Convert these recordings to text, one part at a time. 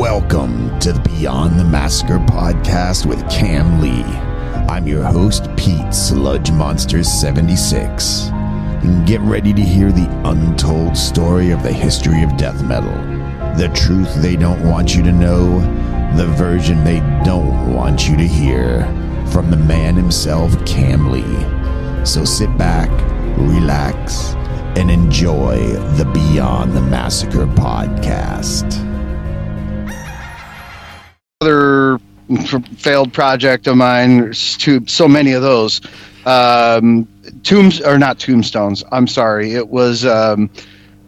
Welcome to the Beyond the Massacre podcast with Kam Lee. I'm your host, Pete Sludge Monster 76. And get ready to hear the untold story of the history of death metal. The truth they don't want you to know, the version they don't want you to hear. From the man himself, Kam Lee. So sit back, relax, and enjoy the Beyond the Massacre podcast. Other failed project of mine, so many of those. Um, tombs or not tombstones. I'm sorry. It was. Um,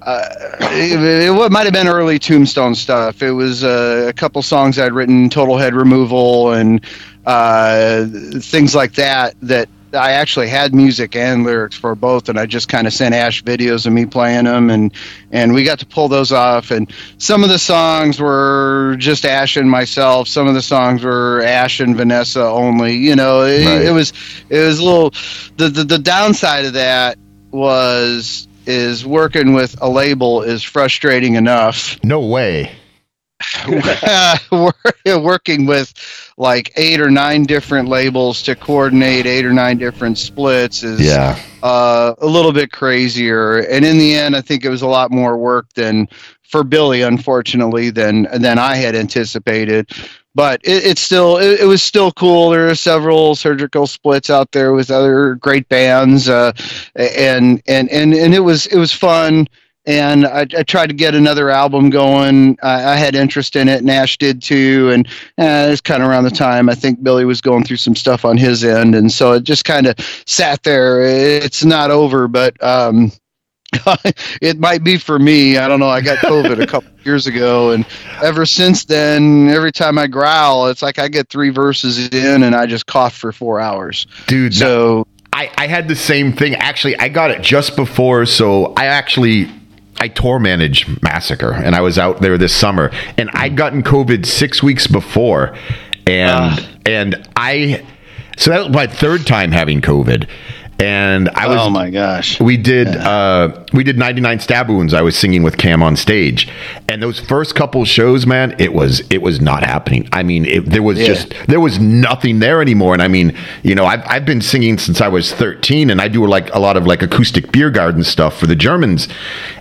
uh, it, it might have been early Tombstone stuff. It was uh, a couple songs I'd written, Total Head Removal, and uh, things like that. That I actually had music and lyrics for both, and I just kind of sent Ash videos of me playing them, and and we got to pull those off. And some of the songs were just Ash and myself. Some of the songs were Ash and Vanessa only. You know, it, Right. it was it was a little. The, the the downside of that was is working with a label is frustrating enough. No way. working with like eight or nine different labels to coordinate eight or nine different splits is Yeah. uh, a little bit crazier. And in the end, I think it was a lot more work than for Billy, unfortunately, than than I had anticipated. But it, it's still it, it was still cool. There are several surgical splits out there with other great bands, uh, and and and and it was it was fun. And I, I tried to get another album going. I, I had interest in it. Nash did too. And uh, it's kind of around the time I think Billy was going through some stuff on his end, and so it just kind of sat there. It's not over, but um, it might be for me. I don't know. I got COVID a couple years ago, and ever since then, every time I growl, it's like I get three verses in, and I just cough for four hours. Dude, no, So I, I had the same thing. Actually, I got it just before. So I actually I tour manage Massacre, and I was out there this summer, and I'd gotten COVID six weeks before, and and I so that was my third time having COVID, and I was oh my gosh. we did uh, we did 99 stab wounds. I was singing with Kam on stage, and those first couple shows, man, it was it was not happening. I mean, it, there was Yeah. just there was nothing there anymore. And I mean, you know, I've I've been singing since I was 13, and I do like a lot of like acoustic beer garden stuff for the Germans.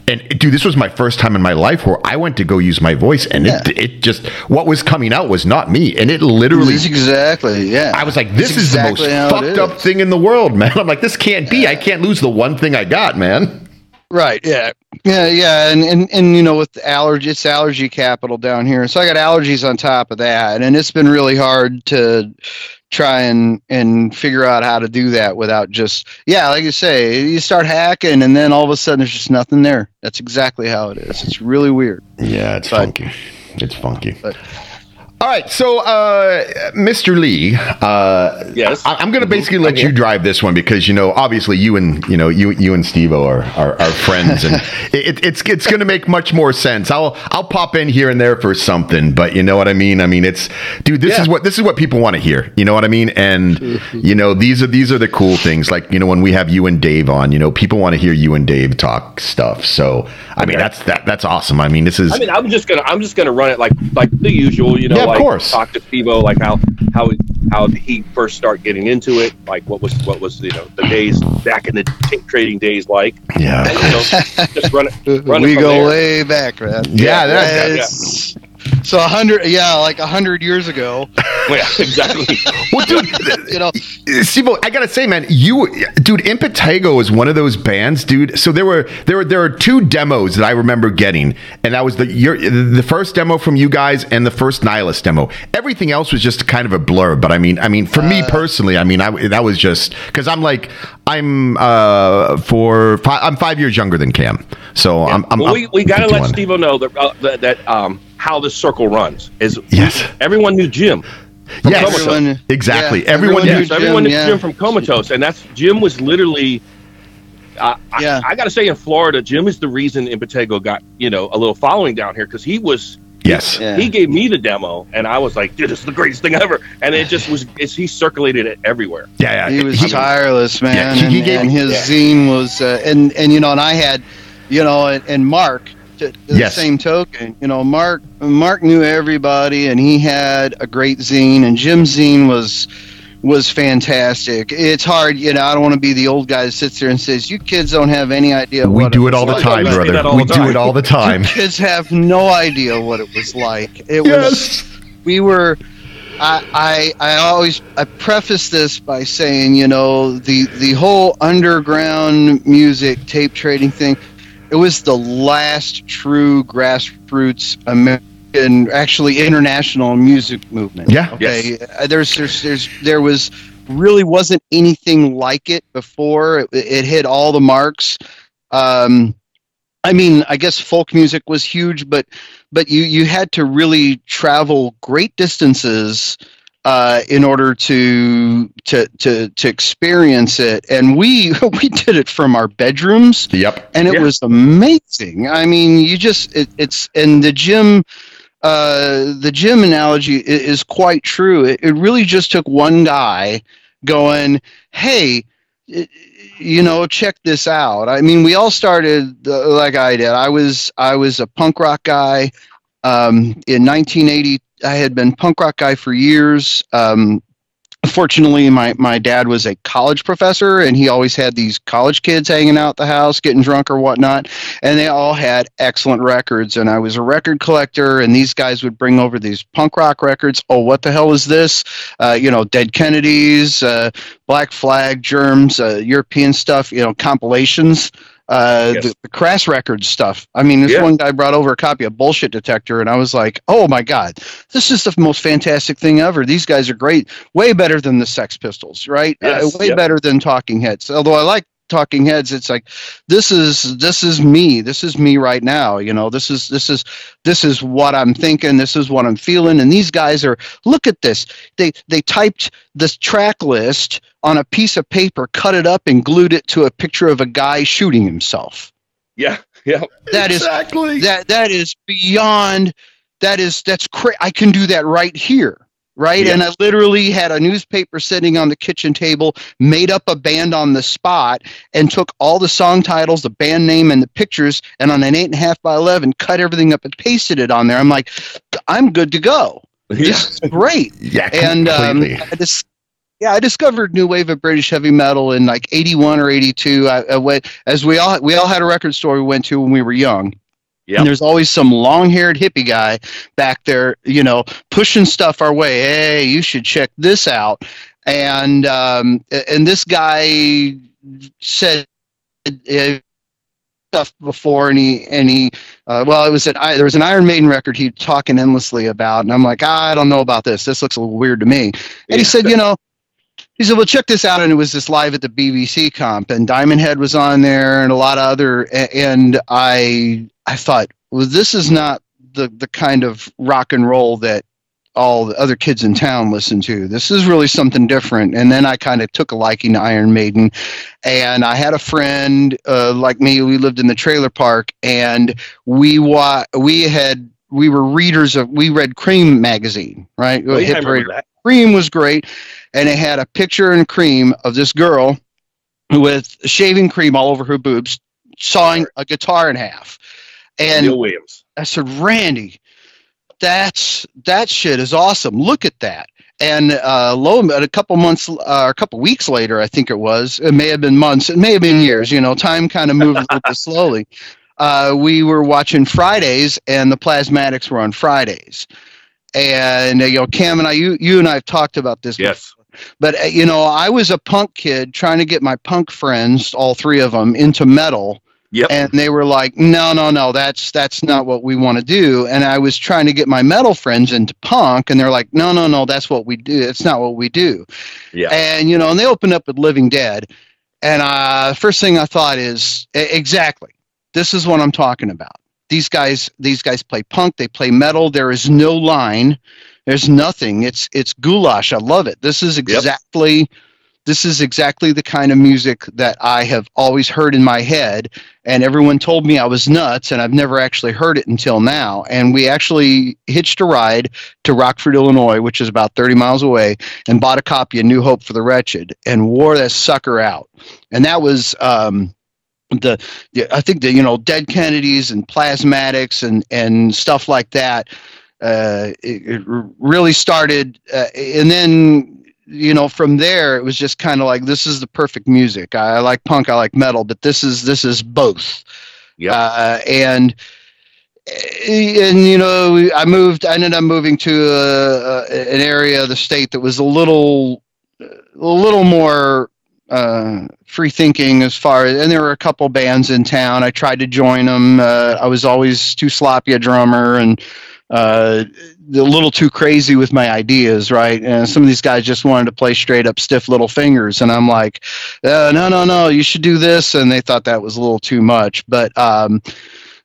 And dude, this was my first time in my life where I went to go use my voice, and it it just what was coming out was not me, and it literally That's exactly yeah. I was like, this That's is exactly the most fucked up thing in the world, man. I'm like, this can't be. I can't lose the one thing I got, man. Right. Yeah. Yeah. Yeah. And, and, and, you know, with the allergy, it's allergy capital down here. So I got allergies on top of that. And it's been really hard to try and, and figure out how to do that without just, yeah, like you say, you start hacking and then all of a sudden there's just nothing there. That's exactly how it is. It's really weird. Yeah, it's But- funky. It's funky. But- All right, so uh, Mr. Lee, uh, Yes. I, am going to basically let you drive this one because you know, obviously, you and you know, you you and Steve are, are are friends, and it, it's it's going to make much more sense. I'll I'll pop in here and there for something, but you know what I mean. I mean, it's dude, this is what this is what people want to hear. You know what I mean? And you know, these are these are the cool things. Like you know, when we have you and Dave on, you know, people want to hear you and Dave talk stuff. So I mean, Okay. that's that that's awesome. I mean, this is I mean, I'm just gonna I'm just gonna run it like like the usual, you know, Yeah, like course. talk to Steve-O, like how how how did he first start getting into it, like what was what was you know the days back in the tape trading days like, yeah. and, you know, just run it. Run we it go there. way back, man. Yeah, that- yeah. It's- So a hundred, yeah, like a hundred years ago, Yeah, exactly. Well, dude, you know, Steve, I gotta say, man, you, dude, Impetigo is one of those bands, dude. So there were there were there are two demos that I remember getting, and that was the your, the first demo from you guys and the first Nihilist demo. Everything else was just kind of a blur. But I mean, I mean, for me personally, I mean, I that was just because I'm like I'm uh for fi- I'm five years younger than Kam, so I'm, I'm, well, we, we got to I'm let 51. Steve-O know that, uh, that that um how this circle runs is Yes. everyone knew Jim. Yes, Everyone- exactly. yeah, everyone, everyone knew knew Yeah, everyone Jim, knew yeah. Jim from Comatose, and that's Jim was literally. Uh, Yeah. I, I got to say, in Florida, Jim is the reason Impetigo got you know a little following down here because he was Yes. Yeah. he gave me the demo, and I was like, "Dude, this is the greatest thing ever!" And it just was. It's, he circulated it everywhere. Yeah, yeah. he was He- tireless, man. Yeah, he- he and, gave- and his yeah. zine was, uh, and and you know, and I had, you know, and, and Mark to, to Yes. the same token, you know, Mark Mark knew everybody, and he had a great zine, and Jim's zine was was fantastic. It's hard, you know. I don't want to be the old guy that sits there and says, "You kids don't have any idea." We what do it was all the like." time, We brother. We do time. it all the time. You kids have no idea what it was like. It was we were I, I I always I preface this by saying, you know, the the whole underground music tape trading thing, it was the last true grassroots American actually international music movement. Yeah. Okay. Uh, There's there's there's there was really wasn't anything like it before. It, it hit all the marks. Um I mean, I guess folk music was huge, but but you you had to really travel great distances uh, in order to to to to experience it. And we we did it from our bedrooms, Yep. and it Yeah. was amazing. I mean, you just it, it's and the gym. Uh, the gym analogy i- is quite true. It, it really just took one guy going, "Hey, i- you know, check this out." I mean, we all started uh, like I did. I was I was a punk rock guy. Um, in 1980, I had been punk rock guy for years. Um, fortunately, my my dad was a college professor, and he always had these college kids hanging out the house, getting drunk or whatnot, and they all had excellent records. And I was a record collector, and these guys would bring over these punk rock records. Oh, what the hell is this? Uh, you know, Dead Kennedys, uh, Black Flag, Germs, uh, European stuff. You know, compilations. Uh, Yes. the, the crass records stuff. I mean, this Yeah. one guy brought over a copy of Bullshit Detector, and I was like, "Oh my god, this is the most fantastic thing ever! These guys are great, way better than the Sex Pistols, right? Yes, uh, way yep. better than Talking Heads. Although I like Talking Heads, it's like this is this is me. This is me right now. You know, this is this is this is what I'm thinking. This is what I'm feeling. And these guys are look at this. They they typed this track list on a piece of paper, cut it up, and glued it to a picture of a guy shooting himself. Yeah, yeah. That is exactly. that that is beyond that is that's cra- I can do that right here right Yeah. and I literally had a newspaper sitting on the kitchen table made up a band on the spot and took all the song titles the band name and the pictures and on an eight and a half by 11 cut everything up and pasted it on there I'm like I'm good to go Yeah. this is great yeah, and um. I just yeah, I discovered new wave of British heavy metal in like '81 or '82. I, I went as we all we all had a record store we went to when we were young. Yep. And there's always some long-haired hippie guy back there, you know, pushing stuff our way. Hey, you should check this out. And um, and this guy said uh, stuff before, and he and he uh, well, it was an I, there was an Iron Maiden record he talking endlessly about, and I'm like, "Ah, I don't know about this. This looks a little weird to me. And Yeah. he said, you know, he said, well, check this out. And it was this live at the BBC comp, and Diamond Head was on there, and a lot of other. And I, I thought, well, this is not the the kind of rock and roll that all the other kids in town listen to. This is really something different. And then I kind of took a liking to Iron Maiden, and I had a friend uh, like me. We lived in the trailer park, and we wa- we had we were readers of we read Creem magazine, right? Oh, yeah, I Hit remember that. Creem was great, and it had a picture in Creem of this girl with shaving cream all over her boobs, sawing a guitar in half. And Neil Williams. I said, Randy, that's that shit is awesome. Look at that. And uh, lo and a couple months, uh, a couple weeks later, I think it was. It may have been months. It may have been years. You know, time kind of moved a little bit slowly. Uh, we were watching Fridays, and the Plasmatics were on Fridays. And uh, you know, Kam and I, you, you and I have talked about this Yes. But uh, you know, I was a punk kid trying to get my punk friends, all three of them, into metal, Yep. and they were like, "No, no, no, that's that's not what we want to do." And I was trying to get my metal friends into punk, and they're like, "No, no, no, that's what we do. It's not what we do." Yeah. And you know, and they opened up with Living Dead, and uh, first thing I thought is exactly this is what I'm talking about. These guys, these guys play punk. They play metal. There is no line. There's nothing. It's it's goulash. I love it. This is exactly this is exactly the kind of music that I have always heard in my head. And everyone told me I was nuts, and I've never actually heard it until now. And we actually hitched a ride to Rockford, Illinois, which is about 30 miles away, and bought a copy of New Hope for the Wretched and wore that sucker out. And that was um, the, the I think the you know Dead Kennedys and Plasmatics and and stuff like that. Uh, it, it really started, uh, and then you know from there it was just kind of like this is the perfect music. I, I, like punk, I like metal, but this is this is both. Yeah, uh, and and you know I moved. I ended up moving to a, a, an area of the state that was a little a little more uh, free thinking as far as, and there were a couple bands in town. I tried to join them. Uh, I was always too sloppy a drummer and uh, a little too crazy with my ideas, right? And some of these guys just wanted to play straight up stiff little fingers, and I'm like, uh, no, no, no, you should do this, and they thought that was a little too much, but. Um,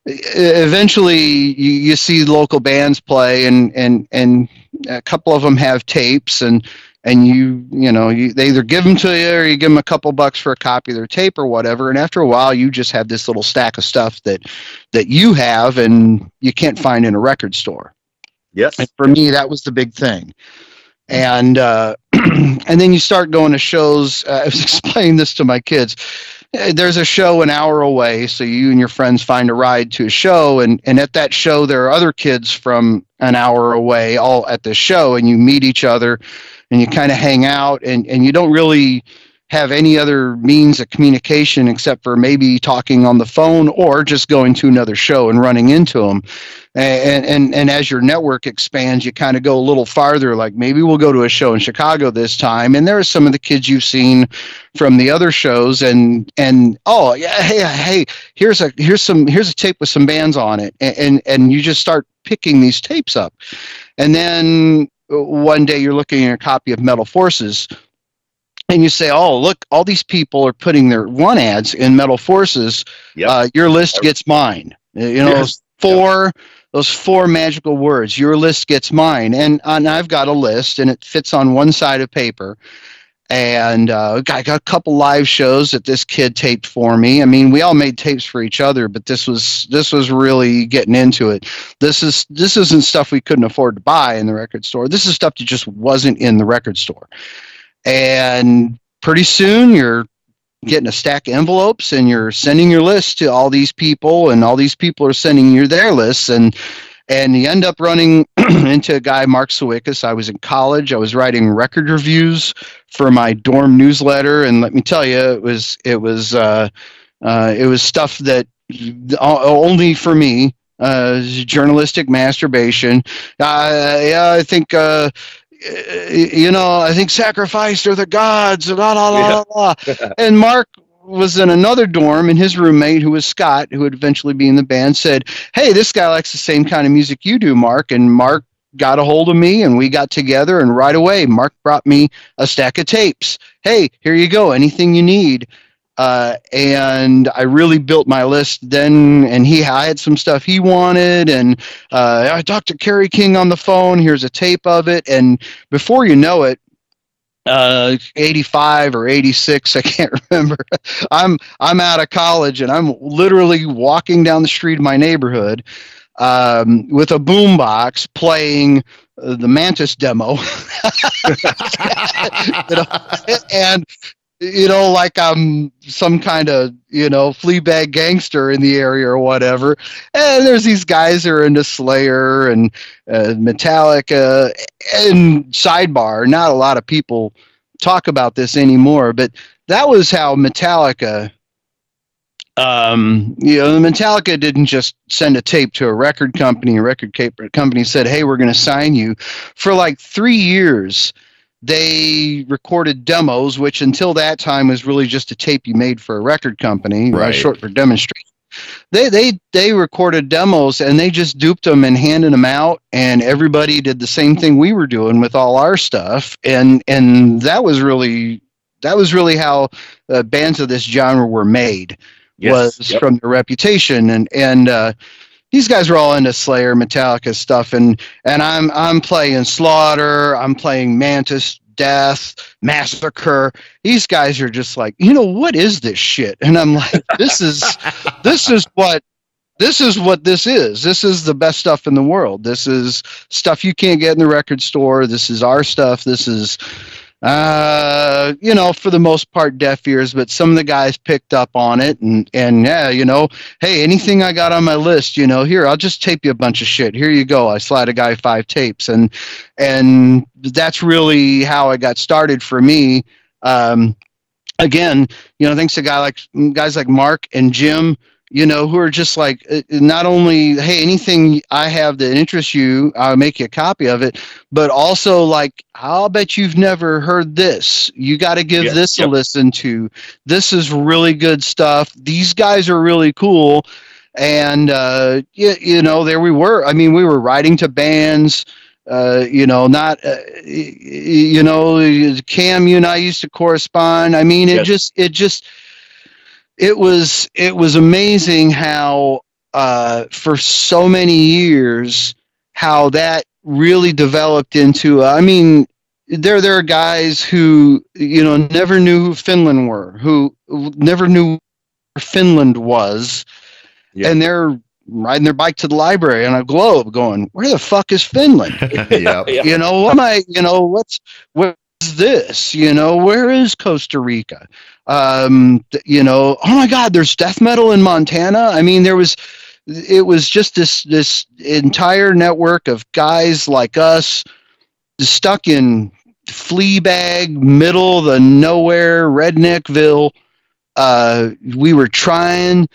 eventually you, you see local bands play and, and, and a couple of them have tapes and and you you know you, they either give them to you or you give them a couple bucks for a copy of their tape or whatever. And after a while you just have this little stack of stuff that that you have and you can't find in a record store. Yes. And for me that was the big thing. And uh, and then you start going to shows. Uh, i was explaining this to my kids. There's a show an hour away so you and your friends find a ride to a show and and at that show there are other kids from an hour away all at the show and you meet each other and you kind of hang out and, and you don't really have any other means of communication except for maybe talking on the phone or just going to another show and running into them. And and and as your network expands, you kind of go a little farther. Like maybe we'll go to a show in Chicago this time, and there are some of the kids you've seen from the other shows, and and oh yeah, hey hey, here's a here's some here's a tape with some bands on it, and and, and you just start picking these tapes up, and then one day you're looking at a copy of Metal Forces and you say, "Oh, look, all these people are putting their one ads in Metal Forces. Yep. Uh, your list gets mine. You know, yes. four yep. those four magical words. Your list gets mine, and, and I've got a list, and it fits on one side of paper and uh, I got a couple live shows that this kid taped for me. I mean, we all made tapes for each other, but this was this was really getting into it. This is this isn't stuff we couldn't afford to buy in the record store. This is stuff that just wasn't in the record store. And pretty soon, you're getting a stack of envelopes and you're sending your list to all these people, and all these people are sending you their lists, and and you end up running into a guy, Mark Sawickis. I was in college. I was writing record reviews for my dorm newsletter, and let me tell you, it was it was uh, uh, it was stuff that only for me uh, journalistic masturbation. Uh, yeah, I think. Uh, you know, I think sacrificed are the gods, blah, blah, blah, blah. and Mark was in another dorm, and his roommate, who was Scott, who would eventually be in the band, said, "Hey, this guy likes the same kind of music you do, Mark." And Mark got a hold of me, and we got together. And right away, Mark brought me a stack of tapes. Hey, here you go. Anything you need. Uh, and I really built my list then. And he, I had some stuff he wanted, and uh, I talked to Kerry King on the phone. Here's a tape of it, and before you know it, uh, 85 or 86 i can't remember. I'm i'm out of college and i'm literally walking down the street of my neighborhood um, with a boombox playing uh, the Mantas demo. You know, and you know like i'm some kind of you know flea bag gangster in the area or whatever and there's these guys that are into slayer and uh, metallica and sidebar not a lot of people talk about this anymore but that was how metallica um, you know, Metallica didn't just send a tape to a record company. A record company said, "Hey, we're going to sign you." For like three years, they recorded demos, which until that time was really just a tape you made for a record company, right. short for demonstration. They they they recorded demos and they just duped them and handed them out, and everybody did the same thing we were doing with all our stuff, and and that was really that was really how uh, bands of this genre were made yes. was yep. from their reputation and and uh, these guys were all into Slayer, Metallica stuff, and and I'm I'm playing Slaughter, I'm playing Mantas, Death, Massacre. These guys are just like, you know, what is this shit? And I'm like, this is this is what this is what this is. This is the best stuff in the world. This is stuff you can't get in the record store. This is our stuff. This is uh, you know, for the most part, deaf ears, but some of the guys picked up on it, and and yeah, you know, hey, anything I got on my list, you know, here I'll just tape you a bunch of shit. Here you go. I slide a guy five tapes, and and that's really how I got started for me. Um, again, you know, thanks to guy like guys like Mark and Jim you know, who are just like uh, not only hey anything I have that interests you, I'll make you a copy of it, but also like I'll bet you've never heard this. You got to give Yeah, this yep. a listen to. This is really good stuff. These guys are really cool, and uh, you, you know there we were. I mean, we were writing to bands. Uh, you know, not uh, you know, Kam, you and I used to correspond. I mean, it Yes. just it just it was it was amazing how uh, for so many years how that really developed into i mean there there are guys who you know never knew who finland were who never knew where finland was Yeah. and they're riding their bike to the library on a globe going where the fuck is finland yep. Yeah. you know what am i you know what's what's this you know where is costa rica um you know oh my god there's death metal in montana. I mean there was it was just this this entire network of guys like us stuck in fleabag middle of the nowhere redneckville. Uh we were trying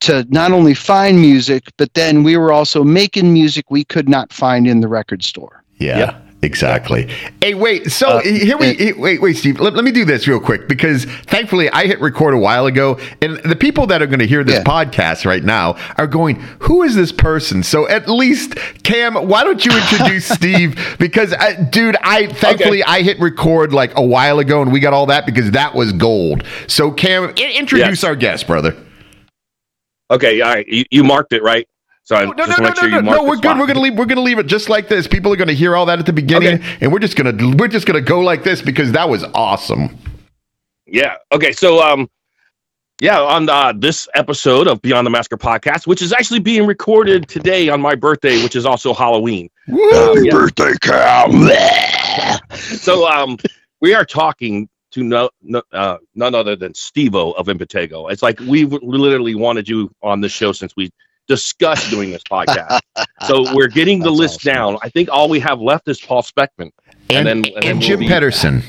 to not only find music but then we were also making music we could not find in the record store. Yeah, Yeah. Exactly. Hey, wait. So Uh, here we it- wait, wait, Steve. Let, let me do this real quick because thankfully I hit record a while ago, and the people that are going to hear this Yeah. podcast right now are going, "Who is this person?" So at least Kam, why don't you introduce Steve? Because uh, dude, I thankfully I hit record like a while ago, and we got all that because that was gold. So Kam, introduce Yes. our guest, brother. Okay, all right. You, you marked it right. So I No, no, just no, no, sure no, no, no. We're the good. spot. We're gonna leave. We're gonna leave it just like this. People are gonna hear all that at the beginning, Okay. and we're just gonna we're just gonna go like this because that was awesome. Yeah. Okay. So, um, yeah, on uh, this episode of Beyond the Massacre podcast, which is actually being recorded today on my birthday, which is also Halloween. Um, yeah. birthday, Kam. So, um, we are talking to no, no, uh, none other than Stevo of Impetigo. It's like we've literally wanted you on the show since we discussed doing this podcast. so we're getting the That's list awesome. down. I think all we have left is Paul Speckmann And, And then- and, and then we'll Jim be- Pedersen.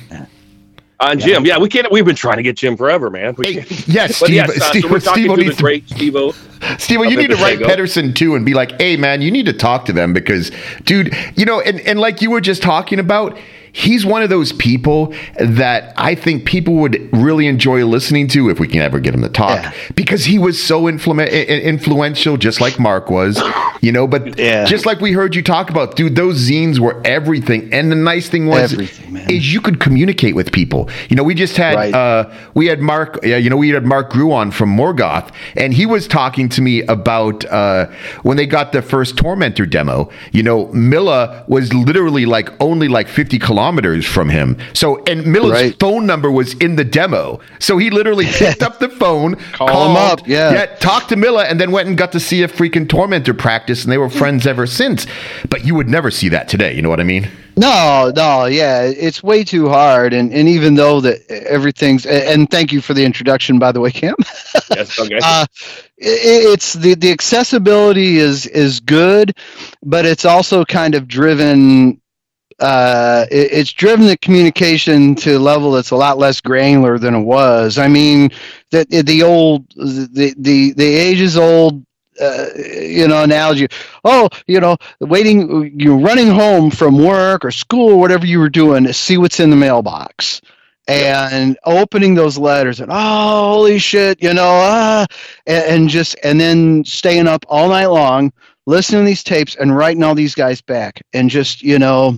uh, Jim. Yeah, we can't. We've been trying to get Jim forever, man. We Hey, yes, But Steve. yes, uh, Steve, so we're talking Steve to needs the great Stevo. Steve, Up you need to write Papago. Pedersen too and be like, hey, man, you need to talk to them because, dude, you know, and, and like you were just talking about, he's one of those people that I think people would really enjoy listening to if we can ever get him to talk Yeah. because he was so influ- influential, just like Mark was, you know. But Yeah. just like we heard you talk about, dude, those zines were everything. And the nice thing was, is you could communicate with people. You know, we just had Right. uh, we had Mark, yeah, you know, we had Mark Grewe on from Morgoth, and he was talking to me about uh, when they got the first Tormentor demo. You know, Mille was literally like only like 50 kilometers from him. So, and Mille's Right. phone number was in the demo. So he literally picked up the phone, Call him called, up, yeah. yeah, talked to Mille, and then went and got to see a freaking Tormentor practice, and they were friends ever since. But you would never see that today. You know what I mean? No, no, yeah, it's way too hard, and and even though that everything's and thank you for the introduction, by the way, Kam. Yes. Okay. uh, i- it's the the accessibility is is good, but it's also kind of driven. Uh, it- it's driven the communication to a level that's a lot less granular than it was. I mean, the the old the the the ages old. Uh, you know, analogy. Oh, you know, waiting, you're running home from work or school, or whatever you were doing, to see what's in the mailbox and opening those letters and oh holy shit you know ah, and, and just and then staying up all night long listening to these tapes and writing all these guys back and just you know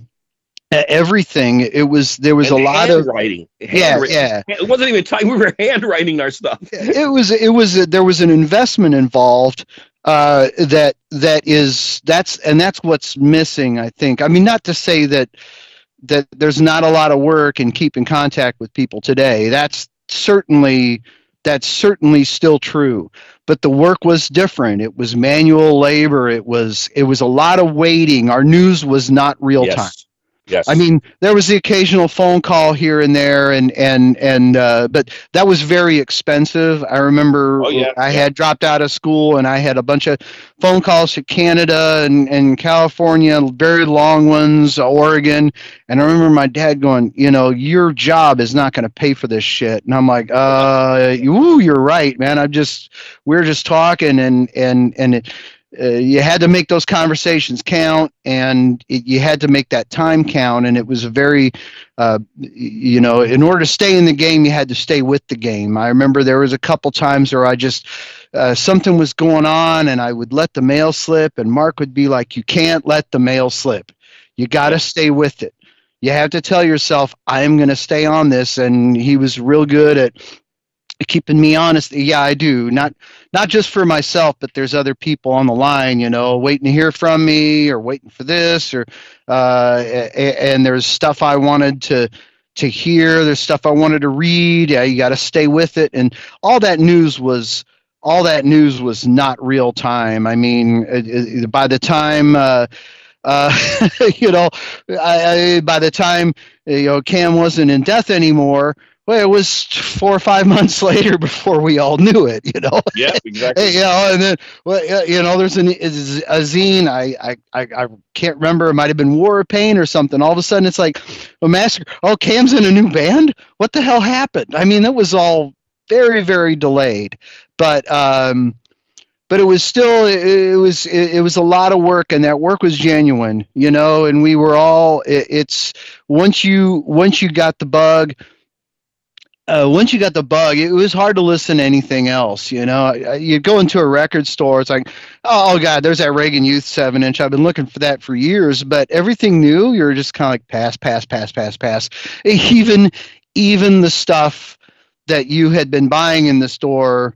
everything. It was there was And a lot of handwriting. yeah yeah. It wasn't even time. We were handwriting our stuff. it was it was a, there was an investment involved uh, that that is that's and that's what's missing i think. I mean not to say that that there's not a lot of work in keeping contact with people today. That's certainly that's certainly still true. But the work was different. It was manual labor. It was it was a lot of waiting. Our news was not real time Yes. I mean, there was the occasional phone call here and there, and and and uh, but that was very expensive. I remember Oh, yeah, I yeah. had dropped out of school, and I had a bunch of phone calls to Canada and and California, very long ones, Oregon, and I remember my dad going, you know, your job is not going to pay for this shit, and I'm like, uh, ooh, you're right, man. I'm just we're just talking, and and and it, uh, you had to make those conversations count and it, you had to make that time count and it was a very uh, you know in order to stay in the game you had to stay with the game. I remember there was a couple times where i just uh, something was going on and i would let the mail slip and mark would be like you can't let the mail slip. You got to stay with it. You have to tell yourself i am going to stay on this and he was real good at keeping me honest yeah i do not not just for myself, but there's other people on the line, you know, waiting to hear from me or waiting for this or uh, and there's stuff I wanted to to hear, there's stuff I wanted to read. Yeah, you got to stay with it, and all that news was all that news was not real time. I mean, by the time. Uh, uh, you know, I, I, by the time you know Kam wasn't in death anymore, well, it was four or five months later before we all knew it. You know, yeah, exactly. Hey, you know, and then well, yeah, you know, there's an, a zine. I, I, I, can't remember. It might have been War of Pain or something. All of a sudden, it's like a massacre. Oh, Kam's in a new band. What the hell happened? I mean, it was all very, very delayed. But, um, but it was still, it, it was, it, it was a lot of work, and that work was genuine. You know, and we were all. It, it's once you once you got the bug uh, once you got the bug, it was hard to listen to anything else. You know, you go into a record store, it's like, oh god, there's that Reagan Youth seven inch. I've been looking for that for years, but everything new, you're just kind of like pass, pass, pass, pass, pass. Even, even the stuff that you had been buying in the store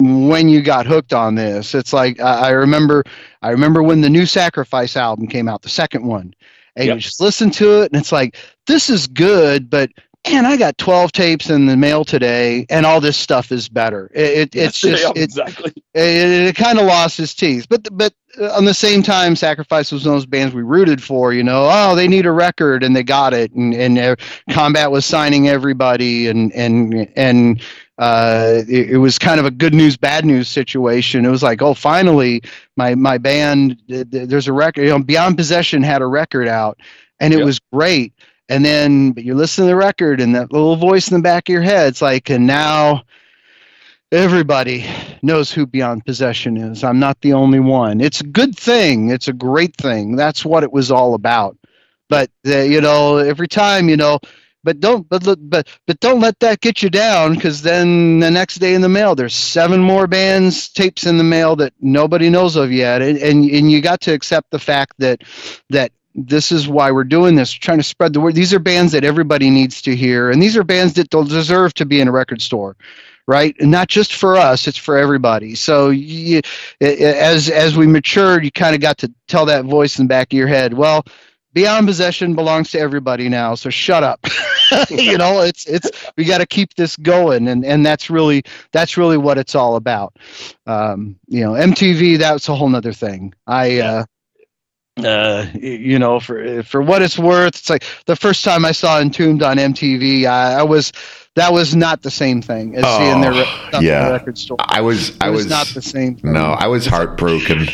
when you got hooked on this. It's like I I remember, I remember when the new Sacrifice album came out, the second one, and Yep. you just listen to it, and it's like this is good, but man, I got 12 tapes in the mail today, and all this stuff is better. It, it, it's just it, exactly. it, it kind of lost its teeth. But but on the same time, Sacrifice was one of those bands we rooted for. You know, oh, they need a record, and they got it, and and uh, Combat was signing everybody, and and and. Uh, it, it was kind of a good news, bad news situation. It was like, oh, finally, my my band. th- th- There's a record. You know, Beyond Possession had a record out, and it Yep. was great. And then, but you listen to the record, and that little voice in the back of your head, it's like, and now everybody knows who Beyond Possession is. I'm not the only one. It's a good thing. It's a great thing. That's what it was all about. But uh, you know, every time, you know, but don't but but but don't let that get you down because then the next day in the mail there's seven more bands tapes in the mail that nobody knows of yet and and, and you got to accept the fact that that this is why we're doing this we're trying to spread the word. These are bands that everybody needs to hear and these are bands that don't deserve to be in a record store right? And not just for us it's for everybody. So you, as as we matured you kind of got to tell that voice in the back of your head well beyond possession belongs to everybody now so shut up. You know it's it's we got to keep this going and and that's really that's really what it's all about. Um you know mtv that's a whole nother thing. I uh uh, you know, for for what it's worth, it's like the first time I saw Entombed on MTV, I, I was that was not the same thing as seeing their Oh, yeah. the record store. I was, It I was, was not the same. Thing. No, I was heartbroken.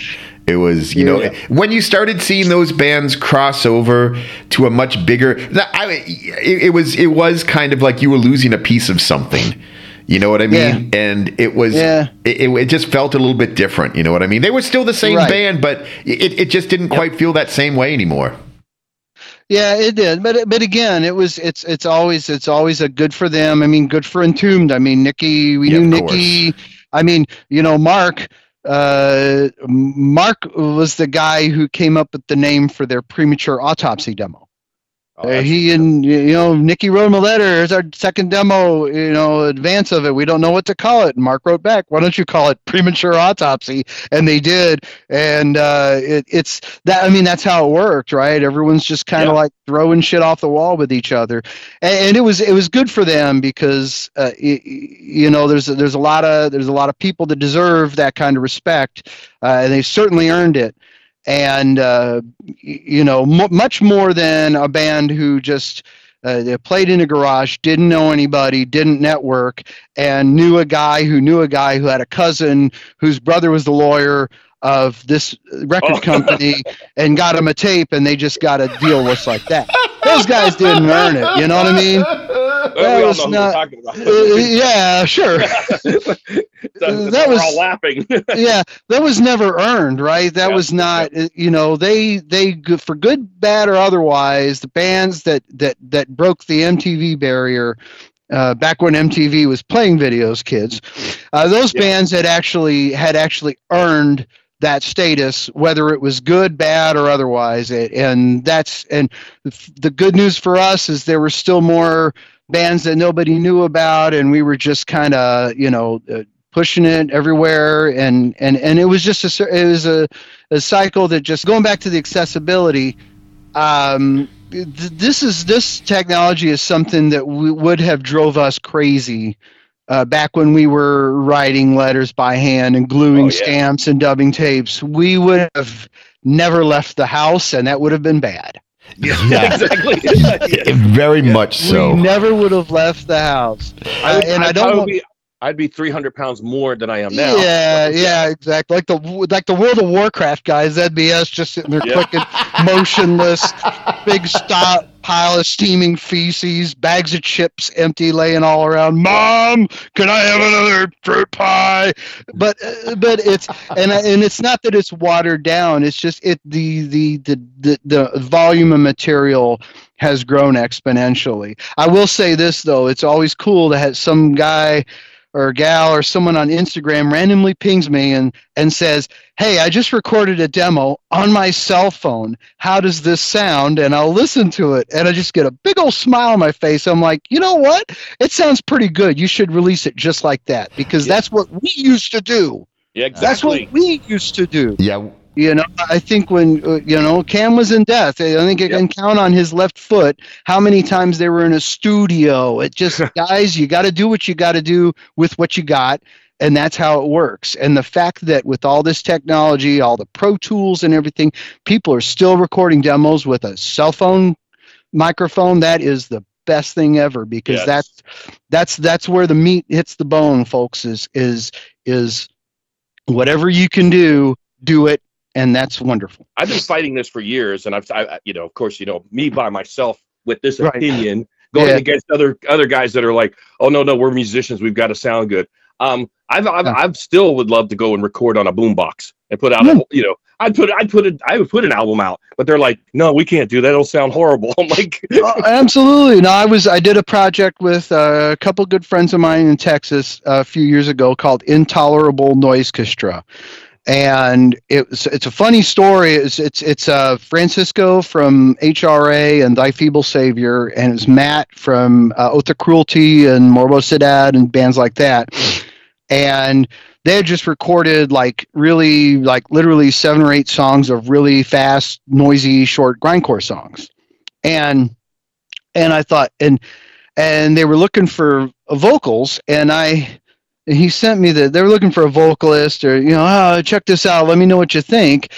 It was, you know, Yeah. when you started seeing those bands cross over to a much bigger. That, I, it, it was, it was kind of like you were losing a piece of something. You know what I mean? And it was, Yeah. it, it, just felt a little bit different. You know what I mean? They were still the same Right. band, but it, it just didn't quite feel that same way anymore. Yeah, it did, but but again, it was it's it's always it's always a good for them. I mean, good for Entombed. I mean, Nicke, we Yeah, knew Nicke. I mean, you know, Mark. Uh, Mark was the guy who came up with the name for their premature autopsy demo. Oh, Uh, he and you know Nicke wrote him a letter. Here's our second demo, you know, advance of it. We don't know what to call it. And Mark wrote back, "Why don't you call it premature autopsy?" And they did. And uh, it, it's that. I mean, that's how it worked, right? Everyone's just kind of Yeah. like throwing shit off the wall with each other, and, and it was it was good for them because uh, y- you know there's there's a lot of there's a lot of people that deserve that kind of respect, uh, and they certainly earned it and uh, you know, m- much more than a band who just uh, played in a garage, didn't know anybody, didn't network, and knew a guy who knew a guy who had a cousin whose brother was the lawyer of this record Oh. company and got him a tape, and they just got a deal just like that. Those guys didn't earn it. You know what I mean? Well, That we all know who not- we're talking about. Uh, yeah, sure. So- that was- all laughing. yeah, that was never earned, right? That Yeah, was not, uh, you know, they they for good, bad, or otherwise, the bands that that that broke the MTV barrier. Uh, back when MTV was playing videos, kids, uh, those Yeah. bands had actually had actually earned that status, whether it was good, bad, or otherwise. It, and that's and the good news for us is there were still more bands that nobody knew about, and we were just kind of, you know, uh, pushing it everywhere and and and it was just a it was a, a cycle that just going back to the accessibility um th- this is this technology is something that we would have drove us crazy uh, back when we were writing letters by hand and gluing Oh, yeah. stamps and dubbing tapes we would have never left the house and that would have been bad Yeah, exactly. very much so. we never would have left the house I would, Uh, and I'd i don't want- be, I'd be 300 pounds more than I am now. Yeah, yeah, exactly. Like the like the World of Warcraft guys, that'd be us just sitting there Yeah. clicking, motionless, big stop pile of steaming feces, bags of chips empty, laying all around. Mom, can I have another fruit pie? But uh, but it's and and it's not that it's watered down. It's just it the the the the, the volume of material has grown exponentially. I will say this though, it's always cool to have some guy or gal or someone on Instagram randomly pings me and, and says, Hey, I just recorded a demo on my cell phone. How does this sound? And I'll listen to it and I just get a big old smile on my face. I'm like, you know what? It sounds pretty good. You should release it just like that because Yeah. that's what we used to do. Yeah, exactly. That's what we used to do. Yeah, You know, I think when uh, you know Kam was in death, I think I can count on his left foot how many times they were in a studio. It just guys, you got to do what you got to do with what you got, and that's how it works. And the fact that with all this technology, all the Pro Tools and everything, people are still recording demos with a cell phone microphone. That is the best thing ever because Yes. that's that's that's where the meat hits the bone, folks. Is is is whatever you can do, do it, and that's wonderful. I've been fighting this for years, and I've, I, you know, of course, you know, me by myself with this Right. opinion, going Yeah. against other other guys that are like, oh no, no, we're musicians, we've got to sound good. Um, I've, I've, Yeah. I've still would love to go and record on a boombox and put out, Yeah. a, you know, I'd put, I'd put it, I would put an album out, but they're like, no, we can't do that. It'll sound horrible. I'm like, Oh, absolutely. No, I was I did a project with uh, a couple good friends of mine in Texas uh, a few years ago called Intolerable Noise Castra. And it's it's a funny story. It's it's it's uh, Francisco from HRA and Thy Feeble Savior, and it's Matt from uh, Ota Cruelty and Morbosidad and bands like that. And they had just recorded like really like literally seven or eight songs of really fast, noisy, short grindcore songs. And and I thought and and they were looking for vocals and I he sent me that they were looking for a vocalist or you know oh, check this out. Let me know what you think.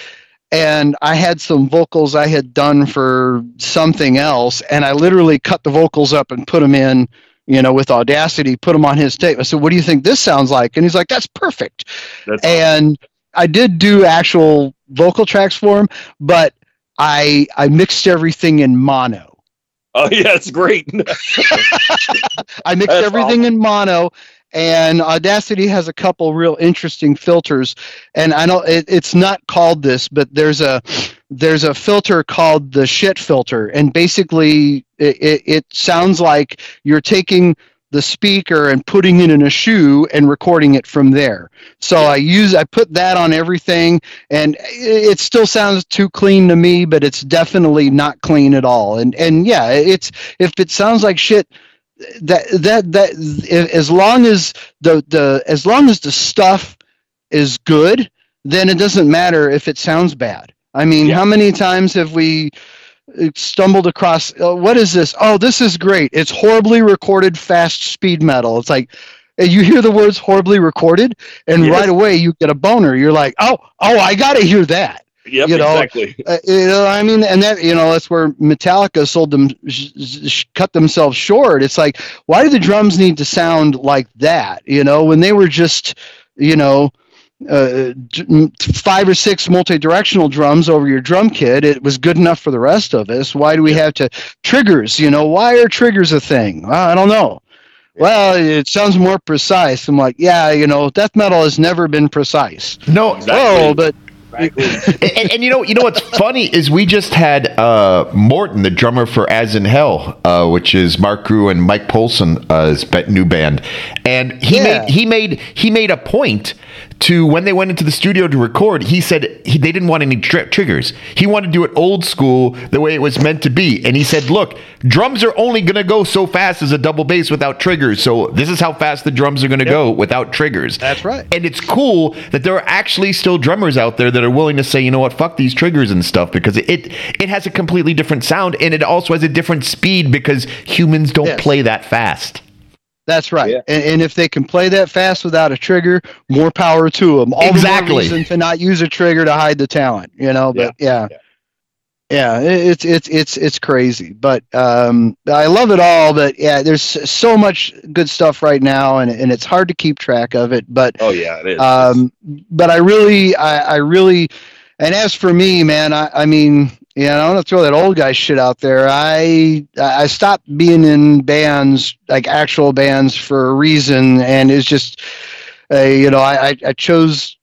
And I had some vocals I had done for something else and I literally cut the vocals up and put them in you know with audacity put them on his tape. I said what do you think this sounds like? And he's like that's perfect. That's and I did do actual vocal tracks for him but I I mixed everything in mono. Oh yeah, it's great. I mixed That's everything in mono, and Audacity has a couple real interesting filters. And I know it, it's not called this, but there's a there's a filter called the shit filter, and basically it, it, it sounds like you're taking the speaker and putting it in a shoe and recording it from there. So I use I put that on everything and it still sounds too clean to me, but it's definitely not clean at all. And and yeah, it's if it sounds like shit that that that as long as the the as long as the stuff is good, then it doesn't matter if it sounds bad. I mean, Yeah. how many times have we uh, stumbled across uh, what is this? Oh, this is great. It's horribly recorded fast speed metal. It's like you hear the words horribly recorded and Yes. right away you get a boner. You're like, "Oh, oh, I got to hear that." Yep, you know, exactly. Uh, you know, I mean, and that you know, that's where Metallica sold them, sh- sh- cut themselves short. It's like, why do the drums need to sound like that? You know, when they were just, you know, uh, d- five or six multi-directional drums over your drum kit, it was good enough for the rest of us. Why do we have to triggers? You know, why are triggers a thing? Well, I don't know. Well, it sounds more precise. I'm like, yeah, you know, death metal has never been precise. No, Exactly. Oh, but Exactly. and, and you know, you know what's funny is we just had uh, Morton, the drummer for As in Hell, uh, which is Mark Grewe and Mike Polson, uh, new band, and he Yeah. made he made he made a point to when they went into the studio to record. He said he, they didn't want any tri- triggers. He wanted to do it old school, the way it was meant to be. And he said, "Look, drums are only going to go so fast as a double bass without triggers. So this is how fast the drums are going to go without triggers." That's right. And it's cool that there are actually still drummers out there that are willing to say, you know what, fuck these triggers and stuff because it it has a completely different sound and it also has a different speed because humans don't Yes. play that fast. That's right. Yeah. And, and if they can play that fast without a trigger, more power to them. All the Exactly. more reason to not use a trigger to hide the talent, you know. But yeah, Yeah. yeah, it- it's it's it's it's crazy. But um, I love it all. But yeah, there's so much good stuff right now, and and it's hard to keep track of it. But Oh yeah, it is. um, but I really, I, I really, and as for me, man, I, I mean, you know, I don't want to throw that old guy shit out there. I, I stopped being in bands, like actual bands, for a reason, and it's just, uh, you know, I, I, chose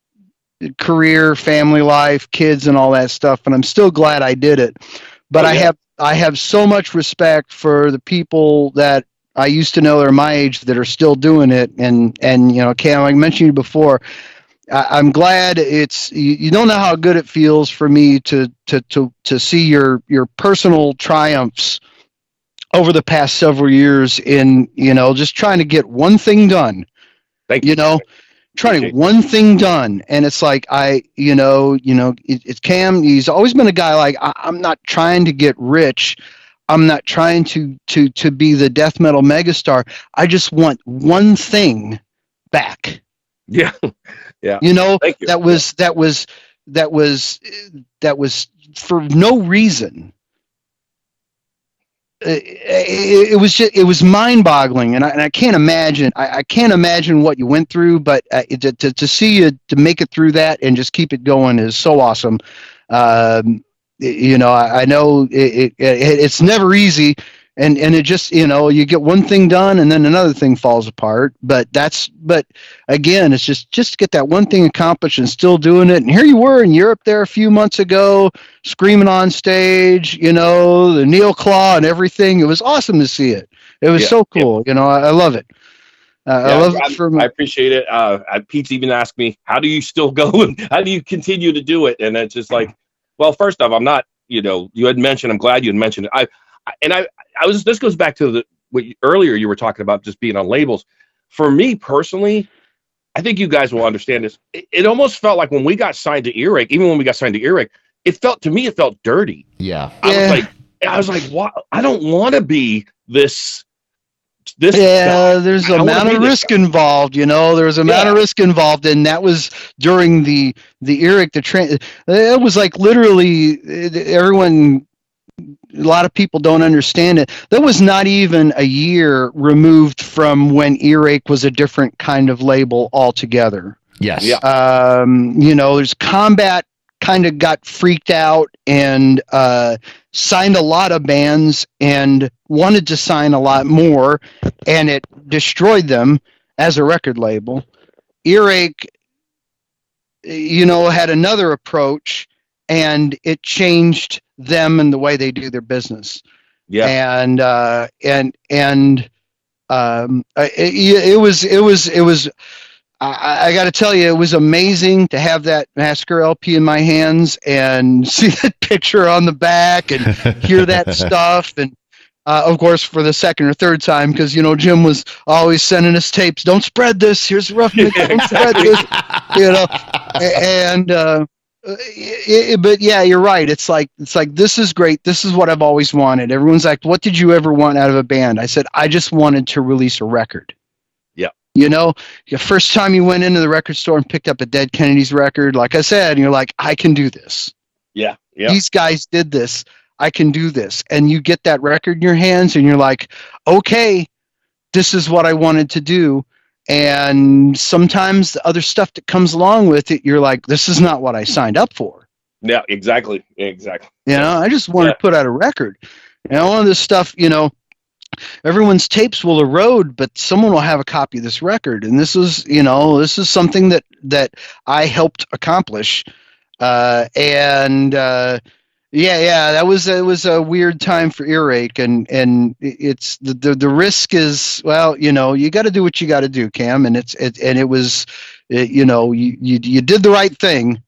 career, family life, kids, and all that stuff, and I'm still glad I did it. But Oh, I have, I have so much respect for the people that I used to know that are my age that are still doing it, and and you know, Kam, I mentioned you before. I, I'm glad it's you, you don't know how good it feels for me to to to to see your your personal triumphs over the past several years in you know just trying to get one thing done. Thank you. You know trying to Appreciate get one thing done. And it's like i you know you know it, it's Kam he's always been a guy like I, i'm not trying to get rich. I'm not trying to to to be the death metal megastar. I just want one thing back. Yeah. you know you. that was that was that was that was for no reason. It, it, it was just it was mind-boggling and I, and I can't imagine I, I can't imagine what you went through but uh, to, to, to see you to make it through that and just keep it going is so awesome. Um, you know I, I know it, it, it, it's never easy and and it just you know you get one thing done and then another thing falls apart but that's but again it's just just get that one thing accomplished and still doing it and here you were in europe there a few months ago screaming on stage you know the neil claw and everything it was awesome to see it it was Yeah, so cool you know i, I love it uh, i love I'm- it for I appreciate it. Uh, Pete's even asked me, "How do you still go? and How do you continue to do it?" And it's just like, well, first off, I'm not. You know, you had mentioned. I'm glad you had mentioned it. I, I and I, I was. This goes back to the what you, earlier you were talking about just being on labels. For me personally, I think you guys will understand this. It, it almost felt like when we got signed to Earache, even when we got signed to Earache, it felt to me it felt dirty. Yeah. I Yeah. was like, I was like, what? I don't want to be this. This yeah, guy. there's a amount of this risk involved. You know, there was a amount of risk involved, and that was during the the Earache the train. It was like literally everyone. A lot of people don't understand it. That was not even a year removed from when Earache was a different kind of label altogether. Yes. Yeah. Um, you know, there's combat kind of got freaked out and uh, signed a lot of bands and wanted to sign a lot more, and it destroyed them as a record label. Earache, you know, had another approach, and it changed them and the way they do their business Yeah. and uh, and and um, it, it was it was it was. I, I got to tell you, it was amazing to have that Massacre LP in my hands and see that picture on the back and hear that stuff. And uh, of course, for the second or third time, because you know Jim was always sending us tapes. Don't spread this. Here's the rough. Don't spread this. You know, and uh, Uh, it, it- but yeah, you're right. It's like it's like this is great. This is what I've always wanted. Everyone's like, "What did you ever want out of a band?" I said, "I just wanted to release a record." Yeah. You know, the first time you went into the record store and picked up a Dead Kennedys record, like I said, you're like, "I can do this." Yeah, yeah. these guys did this. I can do this. And you get that record in your hands and you're like, okay, this is what I wanted to do. And sometimes the other stuff that comes along with it, you're like, this is not what I signed up for. Yeah, exactly. Exactly. You know, I just want Yeah. to put out a record. Know, all of this stuff, you know, everyone's tapes will erode, but someone will have a copy of this record. And this is, you know, this is something that that I helped accomplish. Uh, and uh, yeah, yeah, that was it was a weird time for earache, and and it's the the, the risk is well, you know, you got to do what you got to do, Kam, and it's it and it was, it, you know, you, you you did the right thing.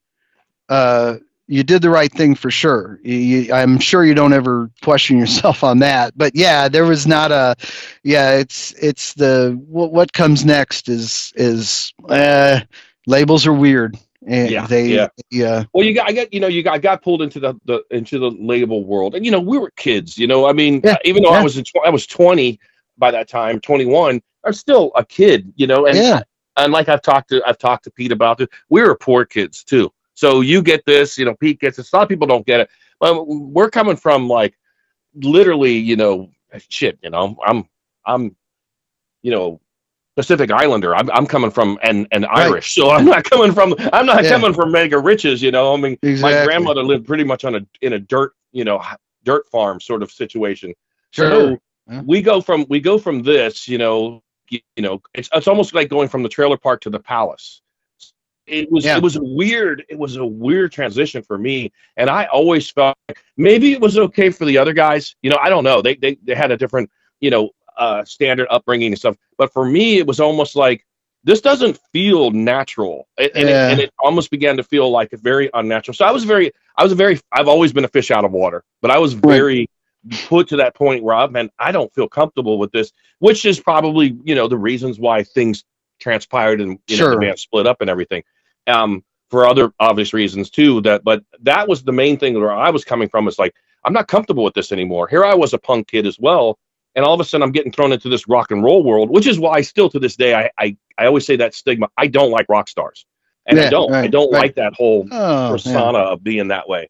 Uh, you did the right thing for sure. You, I'm sure you don't ever question yourself on that. But yeah, there was not a, yeah, it's it's the what, what comes next is is uh, labels are weird. And Yeah, they yeah. yeah uh, Well, you got, I got, you know, you got, I got pulled into the, the into the label world, and you know, we were kids. You know, I mean, Yeah, even though I was in, tw- I was twenty by that time, twenty one. I'm still a kid. You know, and yeah and like I've talked to, I've talked to Pete about it. We were poor kids too. So you get this, you know, Pete gets this. A lot of people don't get it. But we're coming from like literally, you know, shit. You know, I'm, I'm, you know. Pacific Islander. I'm, I'm coming from and and Right. Irish, so I'm not coming from I'm not Yeah. coming from mega riches. You know, I mean, my grandmother lived pretty much on a in a dirt you know dirt farm sort of situation Sure. so Yeah. we go from we go from this you know you, you know it's it's almost like going from the trailer park to the palace it was Yeah. it was a weird it was a weird transition for me and i always felt like maybe it was okay for the other guys you know i don't know they they, they had a different you know uh standard upbringing and stuff. But for me it was almost like this doesn't feel natural. And, and, Yeah. it, and it almost began to feel like very unnatural. So i was very i was a very i've always been a fish out of water but i was very put to that point where i man i don't feel comfortable with this which is probably you know the reasons why things transpired and you know the band split up and everything. Um for other obvious reasons too that but that was the main thing where i was coming from is like i'm not comfortable with this anymore. Here i was a punk kid as well and all of a sudden i'm getting thrown into this rock and roll world which is why still to this day i i, I always say that stigma i don't like rock stars and i don't i don't right. like that whole Oh, persona of being that way.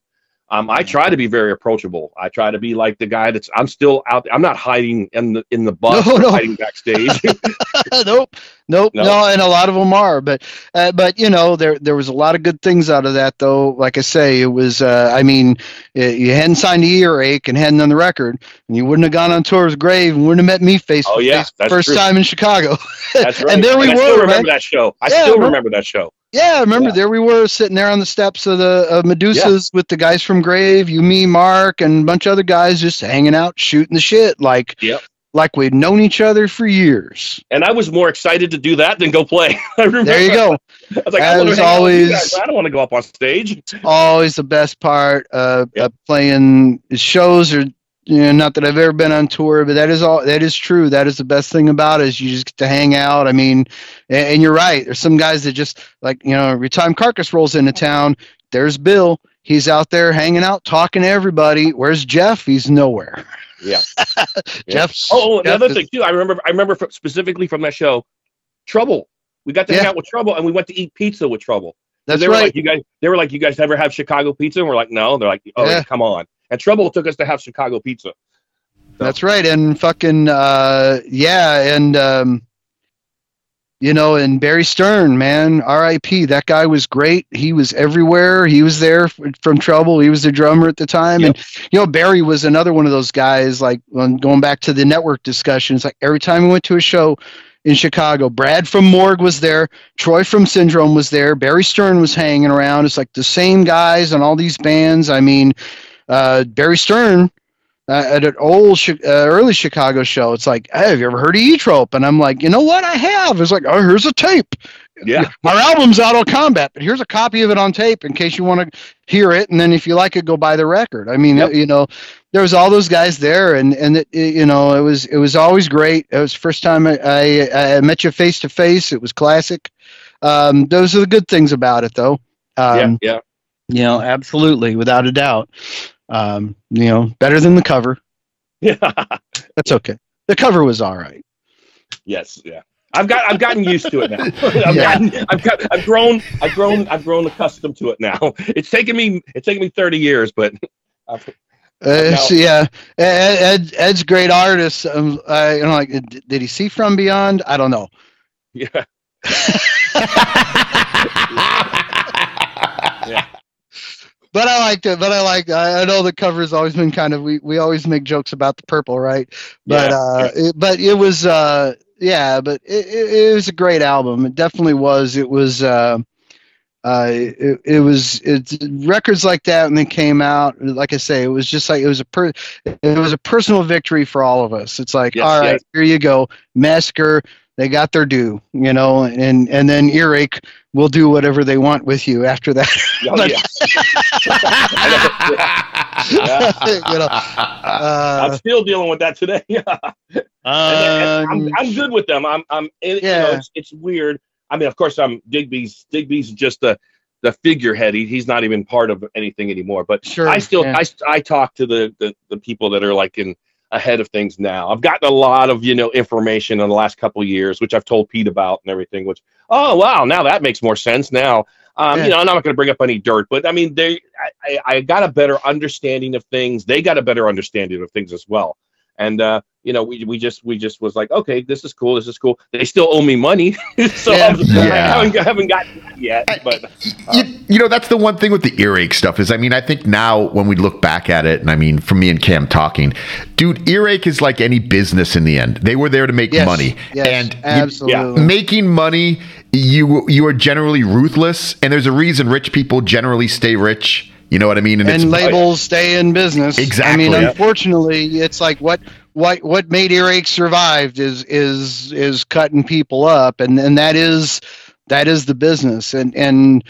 Um, I try to be very approachable. I try to be like the guy that's. I'm still out. I'm not hiding in the in the bus No, no. hiding backstage. nope, nope, No. no. and a lot of them are, but uh, but you know there there was a lot of good things out of that though. Like I say, it was. Uh, I mean, uh, you hadn't signed a earache and hadn't done the record, and you wouldn't have gone on tour with Grave and wouldn't have met me face Oh, to yeah, face that's first true. time in Chicago. That's right. And there we I were, still remember man. that show. I Yeah, still remember that show. Yeah, I remember Yeah. there we were sitting there on the steps of the of Medusa's with the guys from Grave, you, me, Mark, and a bunch of other guys just hanging out, shooting the shit, like Yep. like we'd known each other for years. And I was more excited to do that than go play. I remember. There you go. I was like, That I want was to hang out with you always- I don't want to go up on stage. Always the best part uh, Yep. of playing shows or you know, not that I've ever been on tour, but that is all. That is true. That is the best thing about it is you just get to hang out. I mean, and, and you're right. There's some guys that just like you know every time Carcass rolls into town, there's Bill. He's out there hanging out, talking to everybody. Where's Jeff? He's nowhere. Yeah. Jeff's Oh, Jeff another is- thing too. I remember. I remember fr- specifically from that show, Trouble. We got to hang out with Trouble, and we went to eat pizza with Trouble. That's they were right. like, you guys. They were like, you guys ever have Chicago pizza? And we're like, no. They're like, oh, Yeah. come on. And Trouble took us to have Chicago pizza. That's right. And fucking uh yeah, and um you know, and Barry Stern, man, R.I.P. That guy was great. He was everywhere. He was there from Trouble. He was the drummer at the time, and you know, Barry was another one of those guys. Like when going back to the network discussions, like every time we went to a show in Chicago, Brad from Morgue was there, Troy from Syndrome was there, Barry Stern was hanging around. It's like the same guys on all these bands. I mean, uh, Barry Stern uh, at an old uh, early Chicago show. It's like, hey, have you ever heard of Zoetrope? And I'm like, you know what? I have. It's like, oh, here's a tape. Yeah. Our album's out on Combat, but here's a copy of it on tape in case you want to hear it. And then if you like it, go buy the record. I mean, Yep. you know, there was all those guys there, and and it, it- you know, it was it was always great. It was the first time I, I, I met you face to face. It was classic. Um, those are the good things about it, though. Um, yeah. You know, absolutely, without a doubt. Um, you know, better than the cover. Yeah. That's okay. The cover was all right. yes. Yeah. I've got I've gotten used to it now. I've, Yeah. gotten, I've got I've grown I've grown I've grown accustomed to it now. It's taken me it's taken me 30 years, but I've, Uh, so, yeah, Ed, Ed, Ed's great artist. Um, I, you know, like, did, did he see from beyond? I don't know. yeah. But I liked it. But I like. I, I know the cover's always been kind of. We, we always make jokes about the purple, right? But Yeah. uh, it, but it was uh, yeah. But it, it, it was a great album. It definitely was. It was. Uh, uh, it, it was it's records like that when they came out. Like I say, it was just like it was a per, it was a personal victory for all of us. It's like, Yes, all right, yes. here you go, massacre. They got their due, you know, and and then earache will do whatever they want with you after that. Oh, yeah. Yeah. you know, uh, I'm still dealing with that today. And- and I'm, I'm good with them. I'm, I'm, it, you know, Yeah. it's, it's weird. I mean, of course, I'm Digby's. Digby's just the, the figurehead. He, he's not even part of anything anymore. But Sure, I still, yeah. I, I talk to the, the, the people that are like in ahead of things now. I've gotten a lot of you know information in the last couple of years, which I've told Pete about and everything. Which, oh wow, now that makes more sense. Now, um, Yeah. you know, I'm not going to bring up any dirt, but I mean, they, I, I got a better understanding of things. They got a better understanding of things as well. And uh, you know, we, we just we just was like, okay, this is cool, this is cool. They still owe me money, so Yeah. I'm- Yeah. I haven't, I haven't gotten that yet. But you, you know that's the one thing with the earache stuff is i mean i think now when we look back at it and i mean from me and Kam talking dude earache is like any business in the end they were there to make yes, money yes, and you- absolutely. making money you you are generally ruthless and there's a reason rich people generally stay rich you know what i mean and it's labels stay in business. Exactly. I mean, unfortunately, it's like what what what made earache survived is is is cutting people up, and and that is that is the business, and and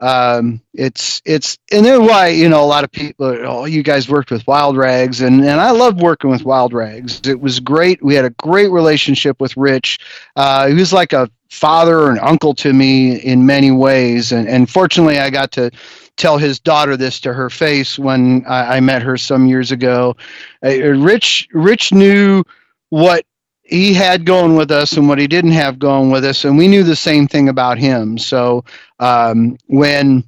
um, it's it's and then why you know a lot of people oh you guys worked with Wild Rags and and I loved working with Wild Rags. It was great. We had a great relationship with Rich. Uh, he was like a father or an uncle to me in many ways, and and fortunately I got to tell his daughter this to her face when I, I met her some years ago. Uh, Rich Rich knew what he had going with us and what he didn't have going with us, and we knew the same thing about him. So um, when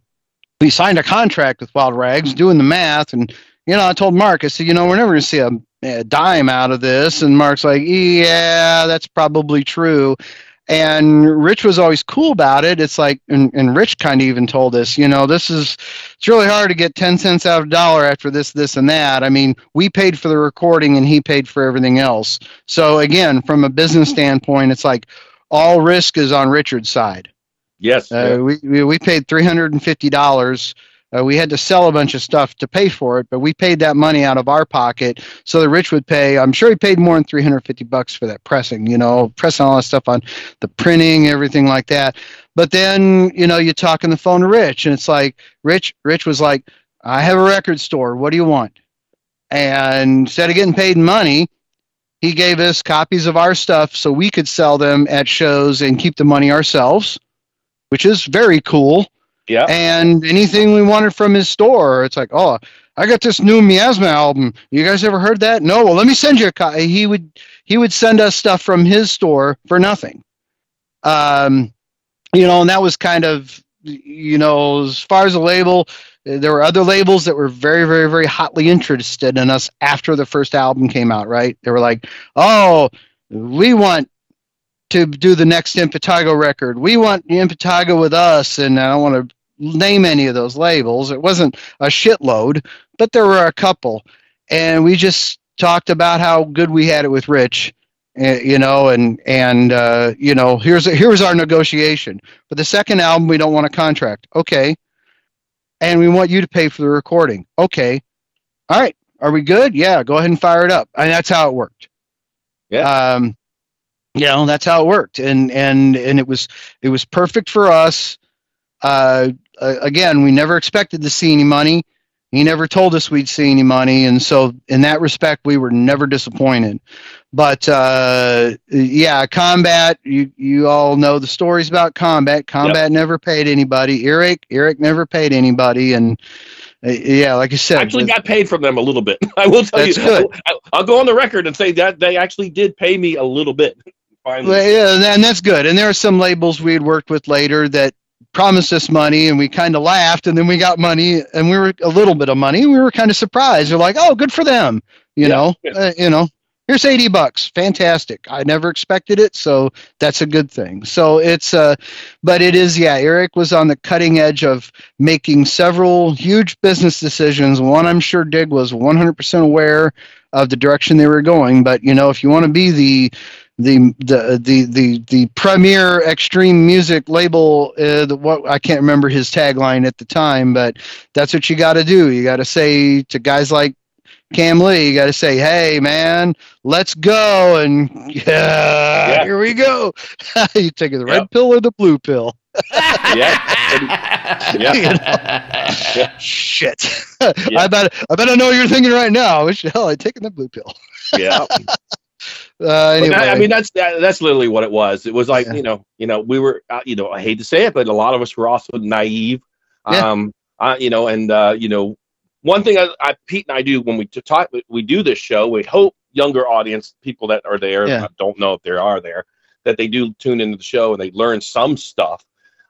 we signed a contract with Wild Rags, doing the math, and you know, I told Mark, I said, you know, we're never going to see a, a dime out of this, and Mark's like, yeah, that's probably true. And Rich was always cool about it. It's like, and, and Rich kind of even told us, you know, this is, it's really hard to get 10 cents out of a dollar after this, this, and that. I mean, we paid for the recording and he paid for everything else. So again, from a business standpoint, it's like all risk is on Richard's side. Yes. Uh, we, we paid $350 uh, we had to sell a bunch of stuff to pay for it, but we paid that money out of our pocket so that Rich would pay. I'm sure he paid more than 350 bucks for that pressing. You know, pressing all that stuff on the printing, everything like that. But then you know, you talk on the phone to Rich, and it's like Rich. Rich was like, "I have a record store. What do you want?" And instead of getting paid in money, he gave us copies of our stuff so we could sell them at shows and keep the money ourselves which is very cool. Yeah, And anything we wanted from his store, it's like, oh, I got this new Miasma album. You guys ever heard that? No. Well, let me send you a copy. He would he would send us stuff from his store for nothing. Um, you know, and that was kind of you know, as far as the label, there were other labels that were very, very, very hotly interested in us after the first album came out. Right? They were like, oh, we want to do the next Impetigo record. We want Impetigo with us, and I don't want to name any of those labels. It wasn't a shitload, but there were a couple, and we just talked about how good we had it with Rich, eh, you know, and and uh, you know, here's here's our negotiation for the second album. We don't want a contract, okay, and we want you to pay for the recording, okay, all right. Are we good? Yeah, go ahead and fire it up, and that's how it worked. Yeah. Um, you know that's how it worked and and and it was it was perfect for us uh, uh again we never expected to see any money he never told us we'd see any money and so in that respect we were never disappointed but uh yeah combat you you all know the stories about combat combat never paid anybody earache earache never paid anybody and uh, yeah like i said actually with- got paid from them a little bit. I will tell That's you. good. I, I'll go on the record and say that they actually did pay me a little bit. finally. Yeah, and- and that's good. And there are some labels we had worked with later that promised us money, and we kind of laughed, and then we got money, and we were a little bit of money, we were kind of surprised. We're like, "Oh, good for them," you Yeah, know. yeah. Uh, you know, here's eighty bucks, fantastic. I never expected it, so that's a good thing. So it's, uh, but it is, yeah. Earache was on the cutting edge of making several huge business decisions. One, I'm sure Dig was 100% aware of the direction they were going. But you know, if you want to be the the the the the, the premier extreme music label, uh, the, what I can't remember his tagline at the time, but that's what you got to do. You got to say to guys like Kam Lee, you got to say, "Hey, man, let's go!" And yeah, Yeah. here we go. you take the red pill or the blue pill? yeah. You Yeah. Shit. Yeah. I bet I bet I know what you're thinking right now. Which the hell I taking the blue pill. Yeah. Uh, anyway, that- I mean, that's that, that's literally what it was. It was like Yeah. you know, you know, we were, uh, you know, I hate to say it, but a lot of us were also naive. Yeah. Um, uh, you know, and uh, you know, one thing I, I, Pete and I do when we talk, we do this show. We hope younger audience, people that are there, Yeah. I don't know if there are there, that they do tune into the show and they learn some stuff.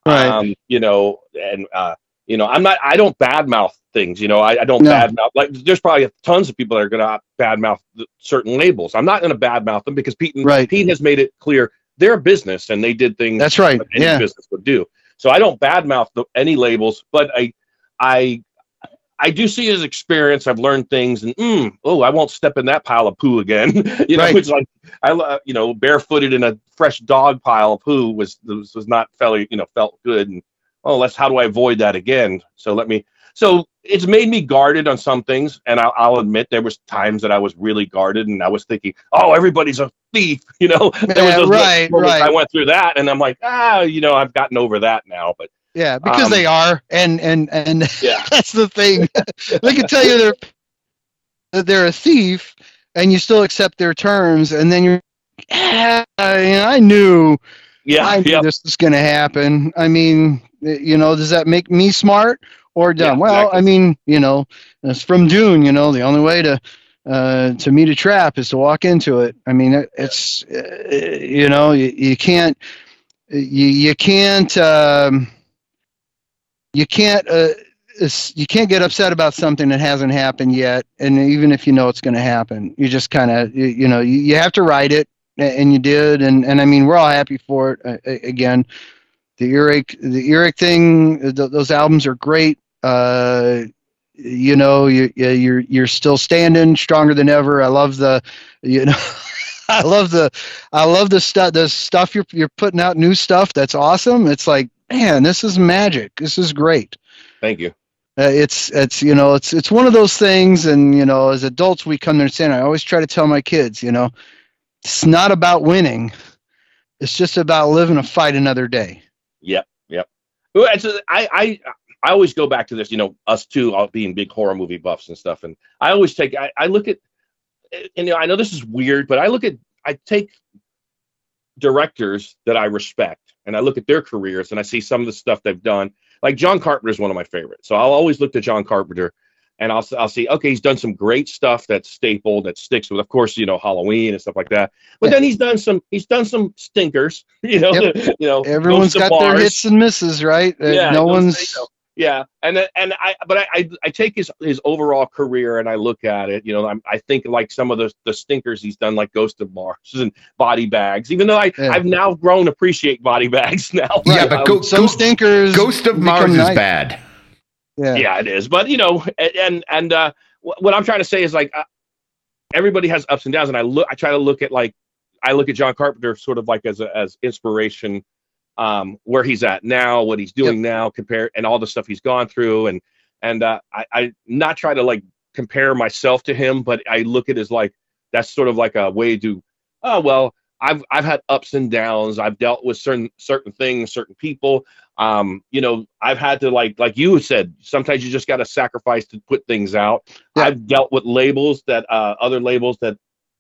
Right. Um, you know, and uh, you know, I'm not, I don't badmouth things. You know, I, I don't No. badmouth. Like, there's probably tons of people that are going to badmouth th- certain labels. I'm not going to badmouth them because Pete and Right. Pete has made it clear they're a business and they did things That's right. that any Yeah. business would do. So I don't badmouth the, any labels, but I, I, I do see his experience. I've learned things, and mm, oh, I won't step in that pile of poo again. you know, Right. it's like I, you know, barefooted in a fresh dog pile of poo was was, was not felt, you know, felt good. And oh, let's how do I avoid that again? So let me. So it's made me guarded on some things, and I'll, I'll admit there was times that I was really guarded, and I was thinking, oh, everybody's a thief. You know, there was Yeah, right, right. I went through that, and I'm like, ah, you know, I've gotten over that now. But Yeah, because Um, they are, and and and yeah, that's the thing. they can tell you they're that they're a thief, and you still accept their terms, and then you're, yeah, I, I knew, yeah, I knew yeah. this was going to happen. I mean, you know, does that make me smart or dumb? Yeah, well, exactly. I mean, you know, it's from Dune. You know, the only way to uh, to meet a trap is to walk into it. I mean, it, it's uh, you know, you, you can't you you can't. Um, you can't uh, you can't get upset about something that hasn't happened yet and even if you know it's going to happen you just kind of you, you know you, you have to write it and you did and and i mean we're all happy for it uh, again the earache the earache thing th- those albums are great. Uh you know you you- you're you're still standing stronger than ever. I love the you know i love the i love the stuff the stuff you're you're putting out new stuff that's awesome. It's like man this is magic. This is great. Thank you. uh, it's it's you know it's it's one of those things and you know as adults we come to understand. I always try to tell my kids you know it's not about winning. It's just about living to fight another day Yep, yep. Well, I I always go back to this. You know, us two all being big horror movie buffs and stuff, and I always take. I, I look at, and you know, I know this is weird, but I look at, I take directors that I respect, and I look at their careers, and I see some of the stuff they've done. Like John Carpenter is one of my favorites, so I'll always look to John Carpenter. And I'll, I'll see, okay, he's done some great stuff that's staple, that sticks with, of course, you know, Halloween and stuff like that. But Yeah. then he's done some, he's done some stinkers, you know, Yep. you know, everyone's Ghost of got their hits and misses right Uh, Yeah, no one's say so. Yeah, and then- and I but I, I I take his his overall career and I look at it. You know, I'm, I think like some of the the stinkers he's done, like Ghost of Mars and Body Bags. Even though I Yeah. I've now grown to appreciate Body Bags now. Yeah, Um, but go, some go, stinkers Ghost of Mars is nice. bad. Yeah. yeah, it is. But you know, and and, uh, what I'm trying to say is like uh, everybody has ups and downs, and I look I try to look at like I look at John Carpenter sort of like as a, as inspiration. Um, where he's at now, what he's doing now, compare and all the stuff he's gone through, and and uh, I, I not try to like compare myself to him, but I look at it as like that's sort of like a way to, oh well, I've I've had ups and downs. I've dealt with certain certain things, certain people. Um, you know, I've had to like like you said, sometimes you just got to sacrifice to put things out. Yeah. I've dealt with labels that uh, other labels that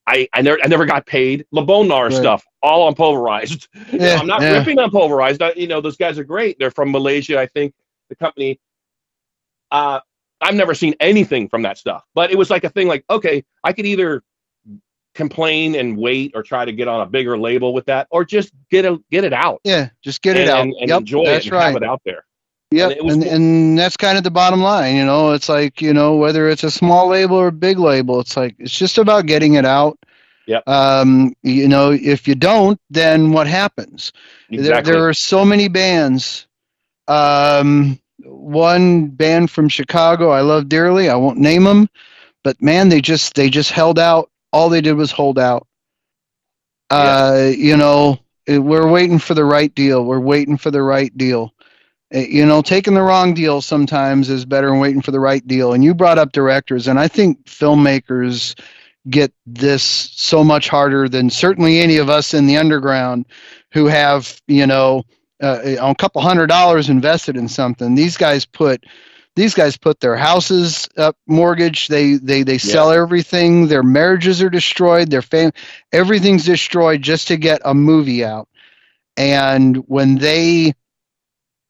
I, I never I never got paid. Labonar Right. stuff, all on pulverized. You know, Yeah, I'm not yeah. ripping on pulverized. I, you know, those guys are great. They're from Malaysia, I think. The company. Uh, I've never seen anything from that stuff, but it was like a thing. Like, okay, I could either complain and wait or try to get on a bigger label with that, or just get a get it out. Yeah, just get it and, out and, and Yep, enjoy that's it and right. have it out there. Yep, And and, cool. and that's kind of the bottom line. You know, it's like you know whether it's a small label or a big label, it's like it's just about getting it out. Yep. Um, you know, if you don't, then what happens? There, Exactly. there are so many bands. Um, one band from Chicago I love dearly. I won't name them, but man, they just they just held out. All they did was hold out. Uh, you know, eh, we're waiting for the right deal. We're waiting for the right deal. Uh, You know, taking the wrong deal sometimes is better than waiting for the right deal. And you brought up directors, and I think filmmakers get this so much harder than certainly any of us in the underground who have, you know, uh, a couple hundred dollars invested in something. These guys put these guys put their houses up mortgage. They they they sell everything. Their marriages are destroyed. Their fam everything's destroyed just to get a movie out. And when they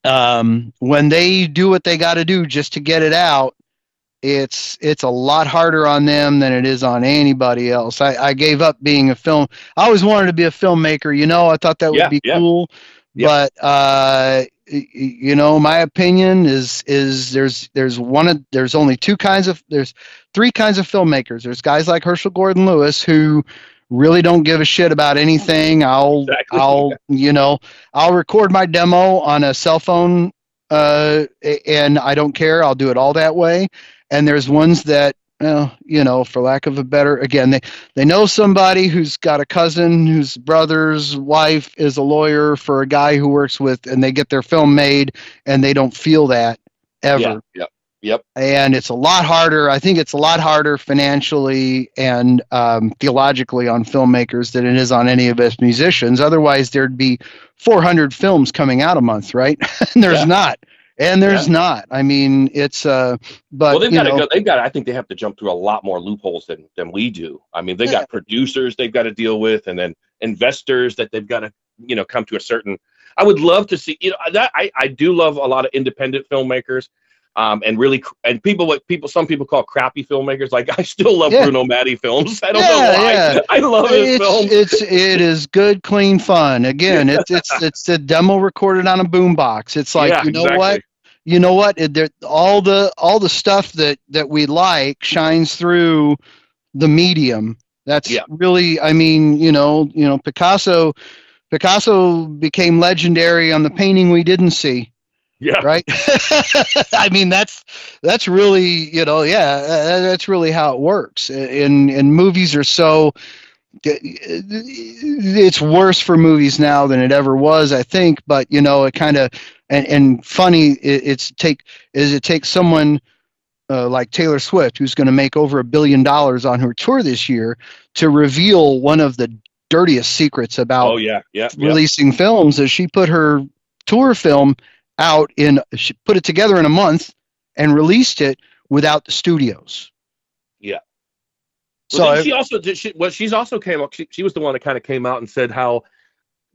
um, when they do what they got to do just to get it out, it's it's a lot harder on them than it is on anybody else. I, I gave up being a film. I always wanted to be a filmmaker. You know, I thought that Yeah, would be yeah. cool. Yeah. But uh, you know, my opinion is is there's there's one of there's only two kinds of there's three kinds of filmmakers. There's guys like Herschell Gordon Lewis who really don't give a shit about anything. I'll Exactly. I'll you know I'll record my demo on a cell phone uh, and I don't care. I'll do it all that way. And there's ones that, well, you know, for lack of a better, again, they they know somebody who's got a cousin whose brother's wife is a lawyer for a guy who works with, and they get their film made, and they don't feel that ever Yeah. Yep. Yep. and it's a lot harder. I think it's a lot harder financially and um, theologically on filmmakers than it is on any of us musicians. Otherwise, there'd be 400 films coming out a month, right? and there's Yeah. not, and there's not. I mean, it's uh, but well, they've got to go. They've got. I think they have to jump through a lot more loopholes than than we do. I mean, they've Yeah. got producers they've got to deal with, and then investors that they've got to you know come to a certain. I would love to see you know that I I do love a lot of independent filmmakers. Um, and really, and people what people some people call crappy filmmakers. Like I still love Yeah. Bruno Mattei films. I don't Yeah, know why. yeah. I love his it's, films. it's it is good, clean fun. Again, it's it's it's a demo recorded on a boombox. It's like yeah, you know exactly. what you know what? It, there, all the all the stuff that that we like shines through the medium. That's Yeah. really i mean you know you know picasso picasso became legendary on the painting we didn't see. Yeah, right? I mean that's that's really you know yeah that's really how it works. And and movies are so it's worse for movies now than it ever was i think but you know it kind of and, and funny it, it's take is it takes someone uh, like taylor swift who's going to make over a billion dollars on her tour this year to reveal one of the dirtiest secrets about Oh yeah, yeah, yeah. releasing films is she put her tour film out in she put it together in a month and released it without the studios Yeah. So Well, she also did. She, well, she's also came up. She, she was the one that kind of came out and said how,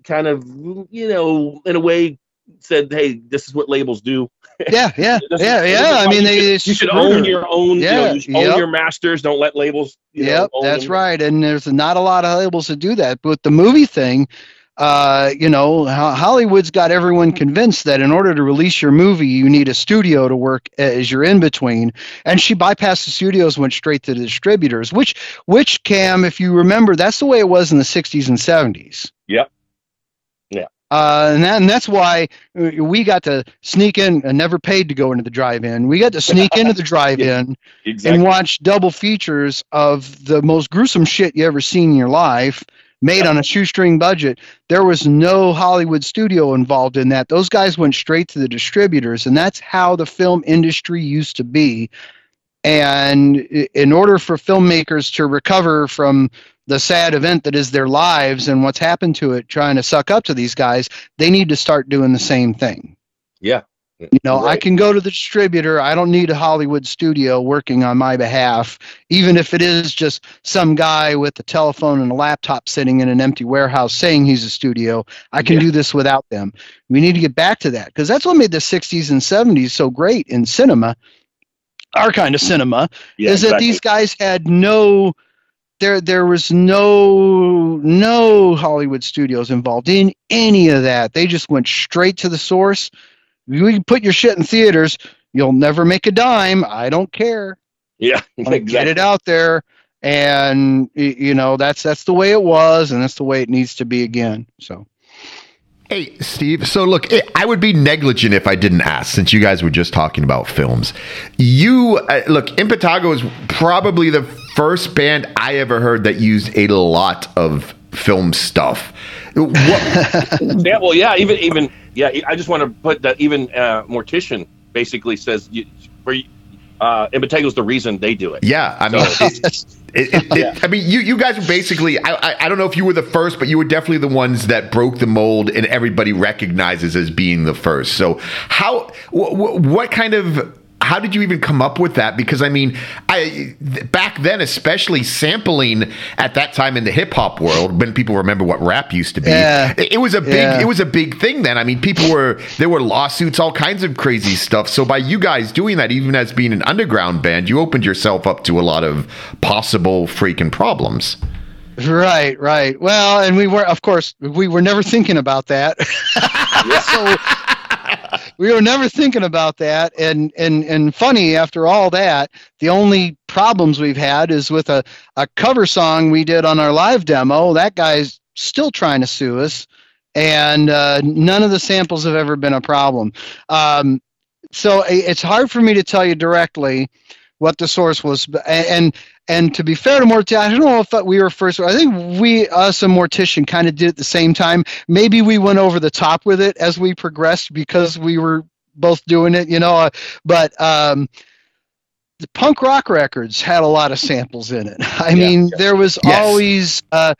kind of, you know, in a way, said, "Hey, this is what labels do. yeah yeah yeah is yeah i mean you they should, you should own your own. you know, Yeah, you should own yep. your masters. Don't let labels. You know, Yep, own that's them. right. And there's not a lot of labels that do that. But the movie thing, uh, you know, Hollywood's got everyone convinced that in order to release your movie, you need a studio to work as your in between. And she bypassed the studios, went straight to the distributors. Which, which Kam, if you remember, that's the way it was in the '60s and '70s. Yep. Yeah. Uh, and, that, and that's why uh, we got to sneak in and never paid to go into the drive-in. We got to sneak into the drive-in Exactly. and watch double features of the most gruesome shit you ever seen in your life made on a shoestring budget there was no hollywood studio involved in that. Those guys went straight to the distributors and that's how the film industry used to be. And in order for filmmakers to recover from the sad event that is their lives and what's happened to it trying to suck up to these guys they need to start doing the same thing. Yeah. You know, I can go to the distributor. I don't need a Hollywood studio working on my behalf, even if it is just some guy with a telephone and a laptop sitting in an empty warehouse saying he's a studio. I can Yeah. do this without them. We need to get back to that because that's what made the 60s and 70s so great in cinema, our kind of cinema, Yeah. is that these guys had no there there was no no Hollywood studios involved in any of that. They just went straight to the source. You can put your shit in theaters. You'll never make a dime. I don't care. Yeah, Wanna Get it out there, and you know that's that's the way it was, and that's the way it needs to be again. So Hey, Steve. So, look, eh, I would be negligent if I didn't ask, since you guys were just talking about films. You, uh, look, Impetigo is probably the first band I ever heard that used a lot of film stuff. Yeah, well, yeah, even even yeah. I just want to put that even uh, mortician basically says you, for uh, Impetigo's the reason they do it. yeah, I mean, So- it, it, it, I mean, you, you guys were basically. I, I, I don't know if you were the first, but you were definitely the ones that broke the mold, and everybody recognizes as being the first. So, how, wh- wh- what kind of how did you even come up with that? Because I mean, I back then, especially sampling at that time in the hip hop world, when people remember what rap used to be, Yeah. it, it was a big Yeah. it was a big thing then. I mean, people were there were lawsuits, all kinds of crazy stuff. So by you guys doing that, even as being an underground band, you opened yourself up to a lot of possible freaking problems. Right, right. Well, and we were, of course, we were never thinking about that. so we were never thinking about that. And and and funny, after all that, the only problems we've had is with a a cover song we did on our live demo. That guy's still trying to sue us, and uh, none of the samples have ever been a problem. Um, so it's hard for me to tell you directly what the source was, and and to be fair to Mortician, I don't know if we were first. I think we, us, and Mortician kind of did it at the same time. Maybe we went over the top with it as we progressed because we were both doing it, you know. Uh, but um, the punk rock records had a lot of samples in it. I Yeah, mean, yeah. there was Yes. always. Uh,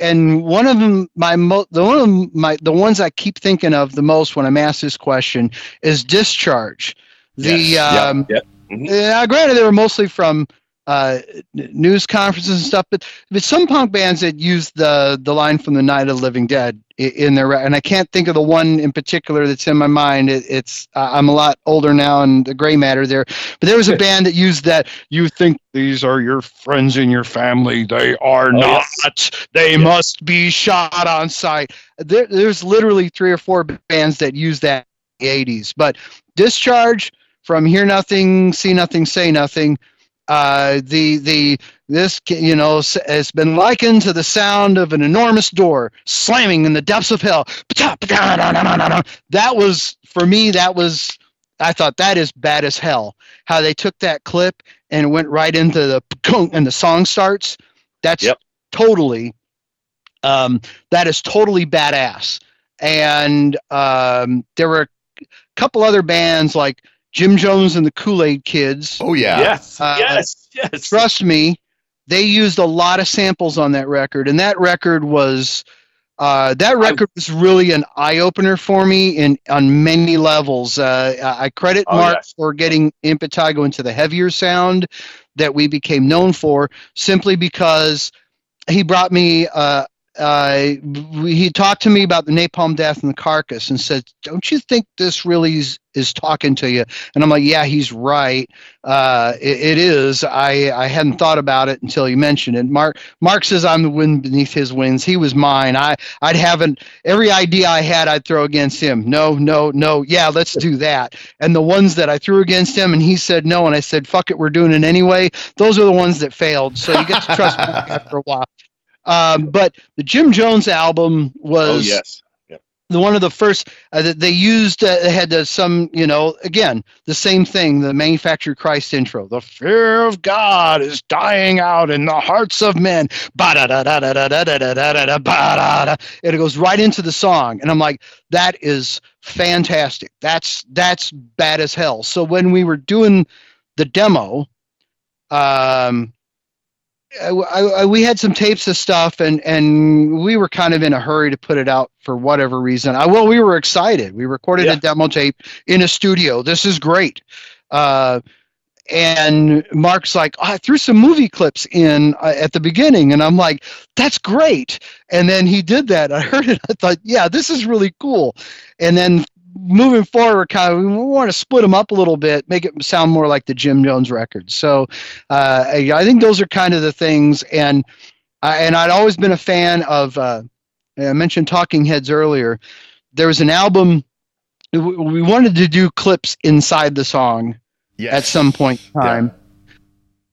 and one of them, my mo- the one of my the ones I keep thinking of the most when I'm asked this question is discharge. The Yes. Um. Mhm. yeah, granted, they were mostly from uh, n- news conferences and stuff, but but some punk bands that use the the line from the Night of the Living Dead in their and I can't think of the one in particular that's in my mind. It, it's uh, I'm a lot older now and the gray matter there, but there was a band that used that. You think these are your friends and your family? They are Oh, not. yes. They must be shot on sight. There, there's literally three or four bands that use that in the 80s, but discharge from hear nothing, see nothing, say nothing. Uh, the the this you know s- has been likened to the sound of an enormous door slamming in the depths of hell. That was for me. That was I thought that is bad as hell. How they took that clip and went right into the and the song starts. That's Yep. totally um, that is totally badass. And um, there were a couple other bands like Jim Jones and the Kool Aid Kids. Oh yeah, Yes, Uh, yes, yes. Trust me, they used a lot of samples on that record, and that record was uh, that record was really an eye opener for me in on many levels. Uh, I I credit Oh, Mark yes. for getting Impetigo into the heavier sound that we became known for, simply because he brought me. Uh, uh, he talked to me about the napalm death and the carcass and said, "Don't you think this really is, is talking to you?" And I'm like, "Yeah, he's right. Uh, it, it is. I I hadn't thought about it until you mentioned it." Mark Mark says I'm the wind beneath his wings. He was mine. I I'd haven't every idea I had I'd throw against him. No, no, no. Yeah, let's do that. And the ones that I threw against him and he said no, and I said fuck it, we're doing it anyway. Those are the ones that failed. So you get to trust me after a while. Um, but the Jim Jones album was Oh yes. the one of the first uh, that they used uh, they had uh, some you know again the same thing the manufactured christ intro. The fear of god is dying out in the hearts of men. And it goes right into the song. And i'm like that is fantastic. That's that's bad as hell. So when we were doing the demo um I, I, we had some tapes of stuff and and we were kind of in a hurry to put it out for whatever reason. I, well we were excited. We recorded Yeah. a demo tape in a studio. This is great. Uh, and mark's like oh, i threw some movie clips in uh, at the beginning and i'm like that's great. And then he did that. I heard it. I thought yeah this is really cool. And then moving forward, kind of, we want to split them up a little bit, make it sound more like the Jim Jones record. So uh, I think those are kind of the things. And I, and I'd always been a fan of. Uh, I mentioned Talking Heads earlier. There was an album. We wanted to do clips inside the song Yes. at some point in time. Yeah.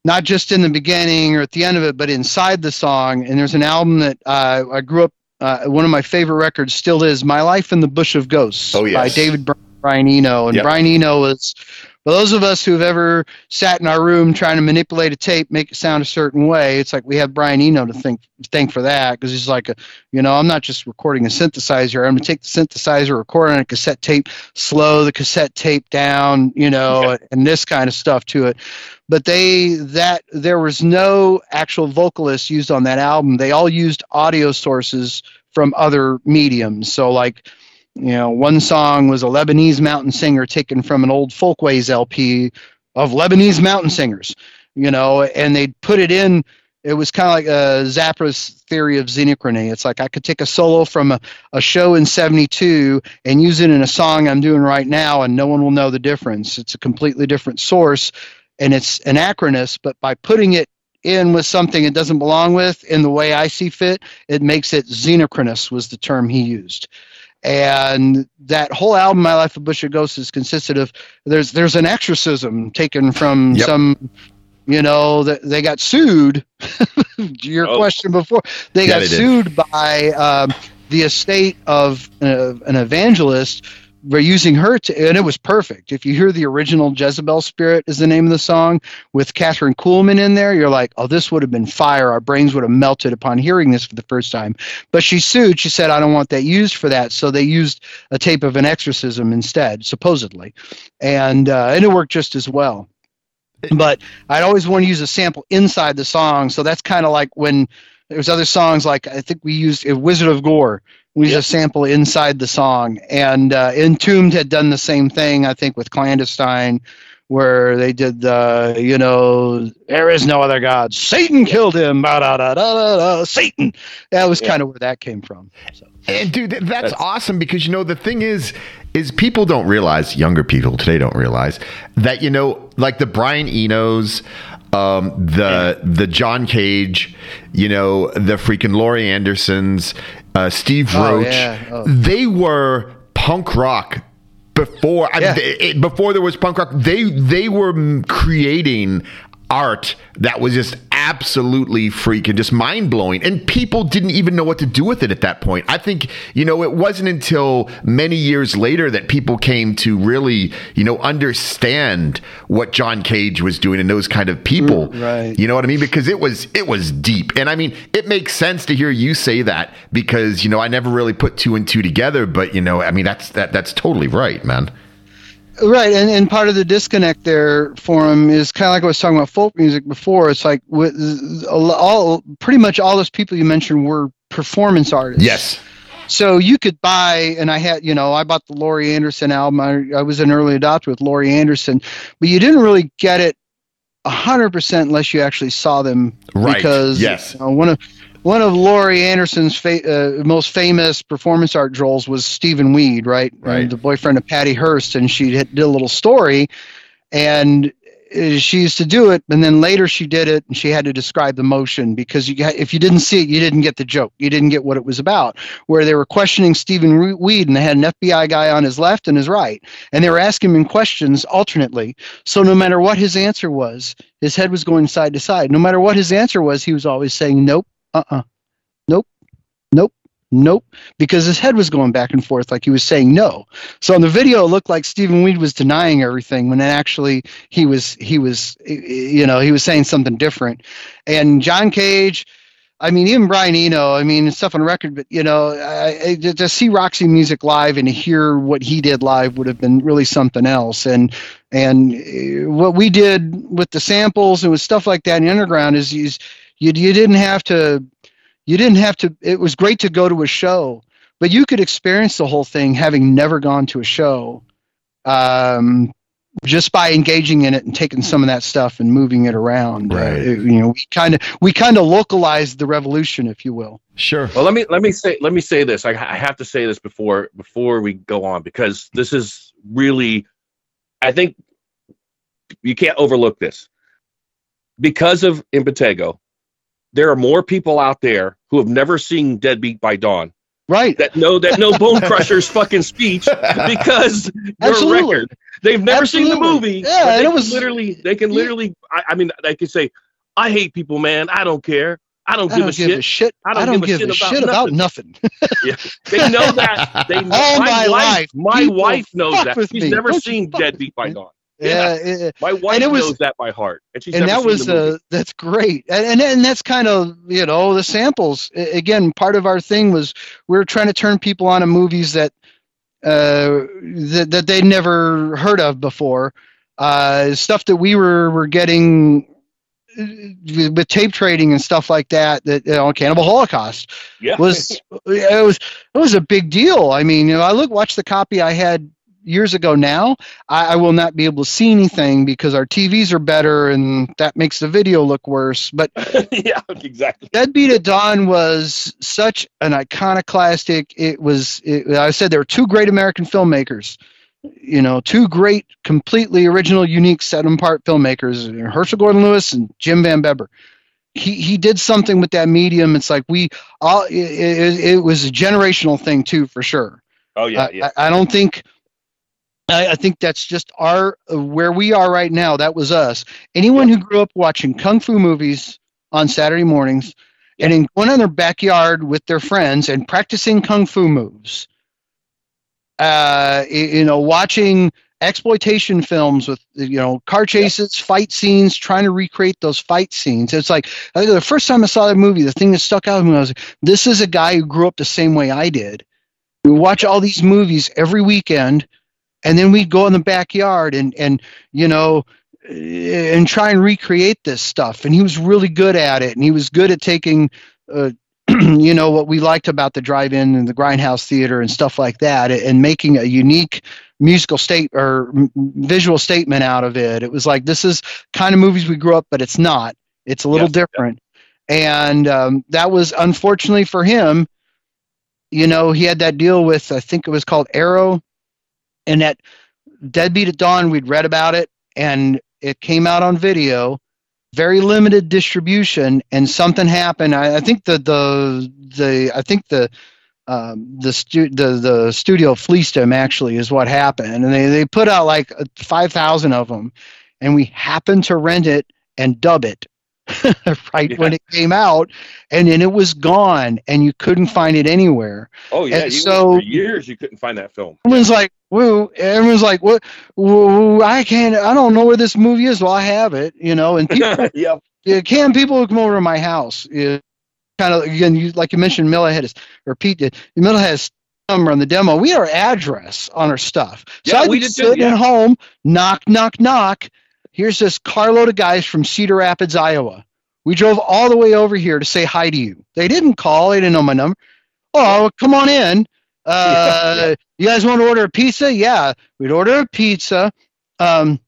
Not just in the beginning or at the end of it, but inside the song. And there's an album that uh, I grew up. Uh, one of my favorite records still is "My Life in the Bush of Ghosts" Oh, by. David Br- Brian Eno. And Yep. Brian Eno was, for those of us who've ever sat in our room trying to manipulate a tape, make it sound a certain way, it's like we have Brian Eno to think thank for that because he's like, a, you know, I'm not just recording a synthesizer. I'm going to take the synthesizer, record on a cassette tape, slow the cassette tape down, you know, and this kind of stuff to it. But they that there was no actual vocalist used on that album. They all used audio sources from other mediums. So like you know, one song was a Lebanese mountain singer taken from an old Folkways LP of Lebanese mountain singers, you know, and they put it in. It was kind of like uh, Zappa's theory of xenochrony. It's like I could take a solo from a, a show in 72 and use it in a song I'm doing right now, and no one will know the difference. It's a completely different source, and it's anachronous, but by putting it in with something it doesn't belong with in the way I see fit, it makes it xenochronous, was the term he used and that whole album my life of bush of ghosts is consisted of there's there's an exorcism taken from Yep. some you know that they got sued your Oh. question before they Yeah, got they sued by um, the estate of uh, an evangelist for using her to, and it was perfect. If you hear the original Jezebel Spirit is the name of the song with Kathryn Kuhlman in there, you're like, oh, this would have been fire. Our brains would have melted upon hearing this for the first time. But she sued. She said, I don't want that used for that. So they used a tape of an exorcism instead, supposedly. And, uh, and it worked just as well. But I'd always want to use a sample inside the song. So that's kind of like when there's other songs like I think we used uh, Wizard of Gore. We used a sample inside the song. And uh, Entombed had done the same thing, I think, with Clandestine where they did the, you know, there is no other God. Satan killed him. Ba, da, da, da, da, da, Satan. That was Yeah. kind of where that came from. So. And dude, that's, That's- awesome because you know the thing is, is people don't realize, younger people today don't realize that you know, like the Brian Enos, um, the the John Cage, you know, the freaking Laurie Andersons, uh, Steve Oh, Roach, yeah. Oh. they were punk rock before I Yeah. mean, it, before there was punk rock. They they were creating art that was just absolutely freaking just mind blowing and people didn't even know what to do with it at that point. I think, you know, it wasn't until many years later that people came to really, you know, understand what John Cage was doing and those kind of people. Mm, right. You know what I mean? Because it was it was deep. And I mean, it makes sense to hear you say that because, you know, I never really put two and two together, but you know, I mean that's that that's totally right, man. Right, and, and part of the disconnect there for him is kind of like I was talking about folk music before. It's like with all pretty much all those people you mentioned were performance artists. Yes. So you could buy, and I had, you know, I bought the Laurie Anderson album. I, I was an early adopter with Laurie Anderson, but you didn't really get it hundred percent unless you actually saw them. Right, Because yes. you know, one of one of Laurie Anderson's fa- uh, most famous performance art roles was Steven Weed, right? Right. Uh, the boyfriend of Patty Hearst, and she had- did a little story, and uh, she used to do it, and then later she did it, and she had to describe the motion because you got, if you didn't see it, you didn't get the joke, you didn't get what it was about. Where they were questioning Steven Weed, and they had an FBI guy on his left and his right, and they were asking him questions alternately. So no matter what his answer was, his head was going side to side. No matter what his answer was, he was always saying nope, uh, uh nope, nope. Nope, because his head was going back and forth like he was saying no. So on the video, it looked like Steven Weed was denying everything when actually he was he was you know he was saying something different. And John Cage, I mean even Brian Eno, I mean stuff on record, but you know I, I, to see Roxy Music live and hear what he did live would have been really something else. And and uh, what we did with the samples and with stuff like that in the underground is you you, you didn't have to you didn't have to it was great to go to a show but you could experience the whole thing having never gone to a show um, just by engaging in it and taking some of that stuff and moving it around. Uh, Right. it- you know, we kind of we kind of localized the revolution, if you will. Sure. Well, let me let me say let me say this. I, I have to say this before before we go on because this is really, I think, you can't overlook this. Because of Impetigo, there are more people out there who have never seen Deadbeat by Dawn Right. that know that know Bone Crusher's fucking speech because Absolutely. record. They've never seen the movie. Yeah, and it was- literally they can Yeah. literally. I, I mean, they can say, "I hate people, man. I don't care. I don't I give don't a give shit." a shit. I don't give a give shit a about shit about nothing. They know that. They know, All my wife, life, My wife knows that. She's me. never Don't seen Deadbeat by. Dawn. Yeah. it- My wife And it was- knows that by heart, and she's and that was uh, that's great and, and and that's kind of you know the samples again part of our thing was we are trying to turn people on to movies that uh that, that they'd never heard of before uh stuff that we were were getting uh, with tape trading and stuff like that that you know cannibal holocaust yeah. was it was it was a big deal. I mean, you know, I look watch the copy I had years ago. Now I, I will not be able to see anything because our TVs are better, and that makes the video look worse. But yeah, exactly. Deadbeat at Dawn was such an iconoclastic. It was. It, I said there were two great American filmmakers. You know, two great, completely original, unique, set apart filmmakers: Herschell Gordon Lewis and Jim Van Bebber. He he did something with that medium. It's like we all. It, it, it was a generational thing too, for sure. Oh yeah, yeah. I, I don't think. I, I think that's just our where we are right now. That was us. Anyone who grew up watching kung fu movies on Saturday mornings and in going in their backyard with their friends and practicing kung fu moves. Uh, you know, watching exploitation films with you know car chases, fight scenes, trying to recreate those fight scenes. It's like I think the first time I saw that movie, the thing that stuck out to me was like, this is a guy who grew up the same way I did. We watch all these movies every weekend, and then we'd go in the backyard and and you know eh, and try and recreate this stuff. And he was really good at it, and he was good at taking. Uh, you know what we liked about the drive-in and the grindhouse theater and stuff like that and making a unique musical state or visual statement out of it it was like this is kind of movies we grew up but it's not it's a little Yes, yeah. different and um, that was unfortunately for him you know he had that deal with i think it was called arrow and that deadbeat at dawn we'd read about it and it came out on video. Very limited distribution and something happened. I, I think the the the i think the um, the, stu- the the studio fleeced him actually is what happened. And they, they put out like 5000 of them and we happened to rent it and dub it right Yeah. when it came out and then it was gone and you couldn't find it anywhere Oh yeah. and you, so- for years you couldn't find that film. everyone's like woo everyone's like what woo, i can't i don't know where this movie is well i have it you know and people yeah. yeah, can people come over to my house? Yeah, kind of again, you like you mentioned, Miller had his or Pete did. Miller has number on the demo. We had our address on our stuff. So Yeah, I'd we be did sitting yeah. at home, knock, knock, knock. Here's this carload of guys from Cedar Rapids, Iowa. We drove all the way over here to say hi to you. They didn't call. They didn't know my number. Oh, come on in. Uh, You guys want to order a pizza? Yeah, we'd order a pizza. Um,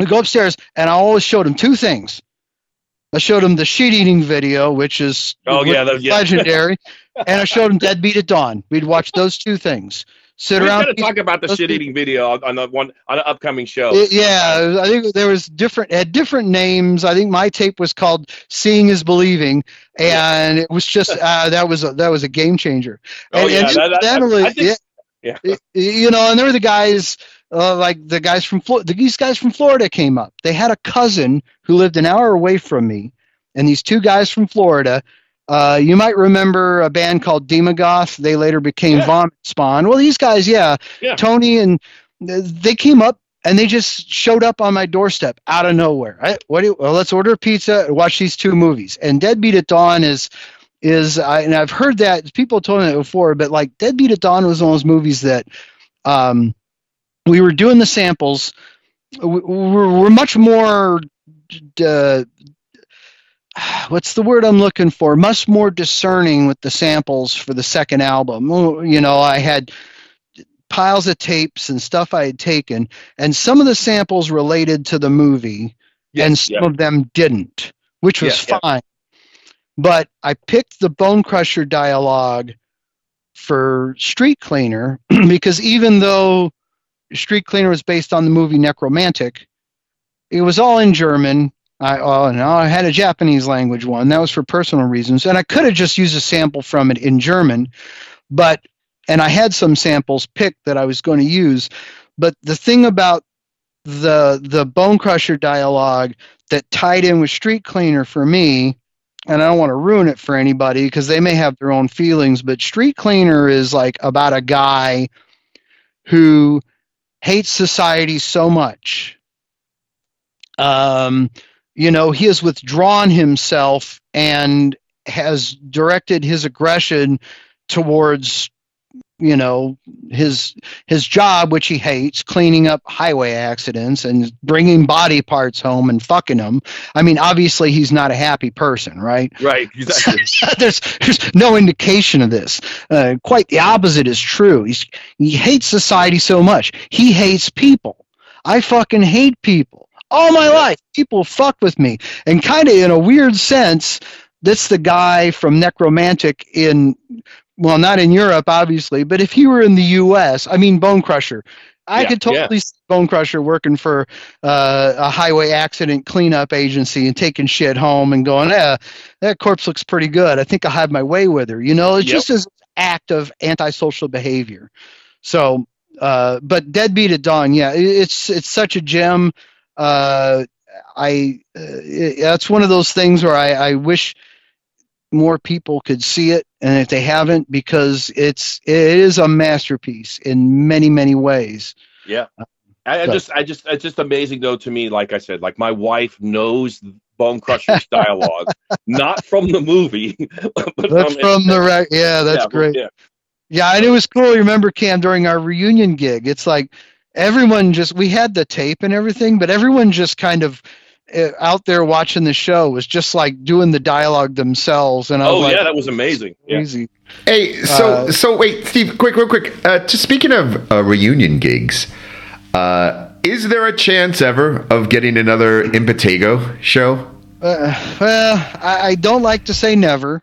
we go upstairs, and I always showed them two things. I showed them the sheet eating video, which is Oh, yeah, that- yeah. legendary, and I showed him Deadbeat at Dawn. We'd watch those two things. Sit We're around. going to talk about the shit eating video on- the one on an upcoming show. Yeah, I think there was different had different names. I think my tape was called "Seeing is Believing," and it was just uh, that was a, that was a game changer. Oh, and, yeah, and that- that- incidentally, I think- yeah, yeah. you know, and there were the guys uh, like the guys from Florida. These guys from Florida came up. They had a cousin who lived an hour away from me, and these two guys from Florida. Uh, you might remember a band called Demogoth. They later became Yeah. Vomit Spawn. Well, these guys, yeah, Yeah. Tony and they came up and they just showed up on my doorstep out of nowhere. I, what do you, well, let's order a pizza and watch these two movies. And Deadbeat at Dawn is is I, and I've heard that people told me that before, but like Deadbeat at Dawn was one of those movies that um, we were doing the samples. We, we're, we're much more. Uh, what's the word I'm looking for? Much more discerning with the samples for the second album. You know, I had piles of tapes and stuff I had taken, and some of the samples related to the movie, Yeah, and some yeah. of them didn't, which was Yeah, fine. But I picked the Bone Crusher dialogue for Street Cleaner because even though Street Cleaner was based on the movie Nekromantik, it was all in German. I oh no, I had a Japanese language one. That was for personal reasons, and I could have just used a sample from it in German, but and I had some samples picked that I was going to use. But the thing about the the Bone Crusher dialogue that tied in with Street Cleaner for me, and I don't want to ruin it for anybody because they may have their own feelings, but Street Cleaner is like about a guy who hates society so much. Um, you know, he has withdrawn himself and has directed his aggression towards you know his his job which he hates cleaning up highway accidents and bringing body parts home and fucking them i mean obviously he's not a happy person right Right. Exactly. there's, there's no indication of this. Uh, quite the opposite is true. He's, he hates society so much. He hates people. I fucking hate people. All my life, people fuck with me. And kind of in a weird sense, that's the guy from Nekromantik in, well, not in Europe, obviously, but if he were in the U.S., I mean, Bone Crusher. I Yeah, could totally see Bone Crusher working for uh, a highway accident cleanup agency and taking shit home and going, eh, that corpse looks pretty good. I think I'll have my way with her. You know, it's Yep. just as act of antisocial behavior. So, uh, but Deadbeat at Dawn, yeah, it's it's such a gem. Uh, I uh, that's one of those things where I, I wish more people could see it, and if they haven't, because it's it is a masterpiece in many many ways. Yeah. I, I just, I just, it's just amazing though to me. Like I said, like my wife knows Bone Crusher's dialogue, not from the movie, but That's from the rec- yeah, that's yeah, great. Yeah. Yeah, and it was cool. You remember Kam during our reunion gig? It's like everyone just we had the tape and everything, but everyone just kind of uh, out there watching the show was just like doing the dialogue themselves. And I was Oh like, yeah, that was amazing. Yeah. crazy. Hey, so Uh, so wait, Steve, quick, real quick. Uh, to speaking of uh, reunion gigs, uh, is there a chance ever of getting another Impetigo show? Uh, well, I, I don't like to say never,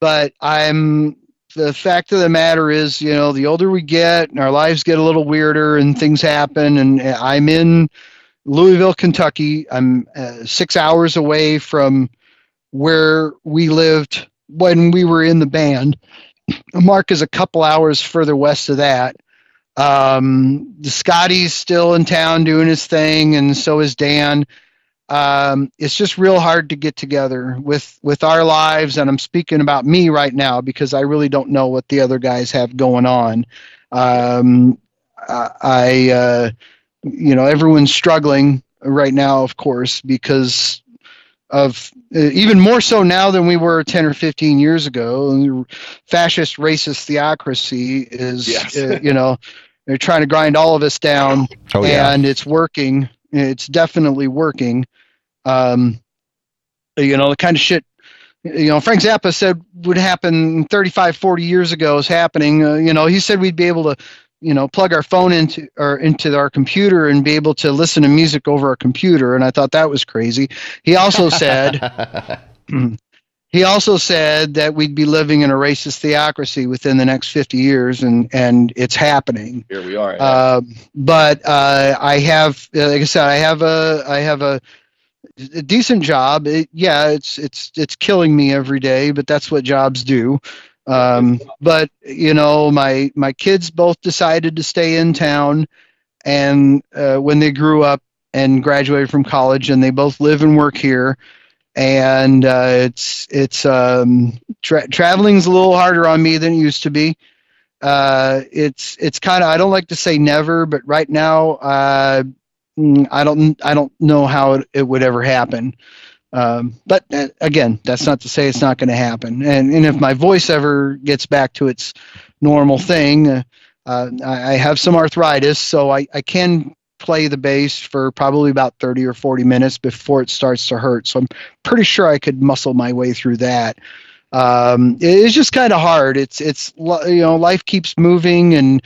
but I'm. The fact of the matter is, you know, the older we get, and our lives get a little weirder, and things happen. And I'm in Louisville, Kentucky. I'm uh, six hours away from where we lived when we were in the band. Mark is a couple hours further west of that. Um, Scotty's still in town doing his thing, and so is Dan um, it's just real hard to get together with with our lives and i'm speaking about me right now because i really don't know what the other guys have going on um, i I, uh, you know everyone's struggling right now of course because of uh, even more so now than we were 10 or 15 years ago fascist racist theocracy is Yes. uh, you know they're trying to grind all of us down Oh and it's working. It's definitely working. Um, you know, the kind of shit, you know, Frank Zappa said would happen 35, 40 years ago is happening. Uh, you know, he said we'd be able to, you know, plug our phone into or into our computer and be able to listen to music over our computer. And I thought that was crazy. He also said, he also said that we'd be living in a racist theocracy within the next 50 years, and and it's happening. Here we are. Um, but uh, I have, uh, like I said, I have a, I have a, a decent job. It, yeah, it's it's it's killing me every day, but that's what jobs do. Um, but you know, my my kids both decided to stay in town, and uh, when they grew up and graduated from college, and they both live and work here. And uh, it's it's um, tra- traveling's a little harder on me than it used to be uh, it's it's kind of I don't like to say never, but right now uh, mm, I don't I don't know how it, it would ever happen. Um, but uh, again, that's not to say it's not going to happen. And and if my voice ever gets back to its normal thing, uh, I, I have some arthritis, so I, I can play the bass for probably about 30 or 40 minutes before it starts to hurt. So I'm pretty sure I could muscle my way through that um, it's just kind of hard. It's it's you know life keeps moving and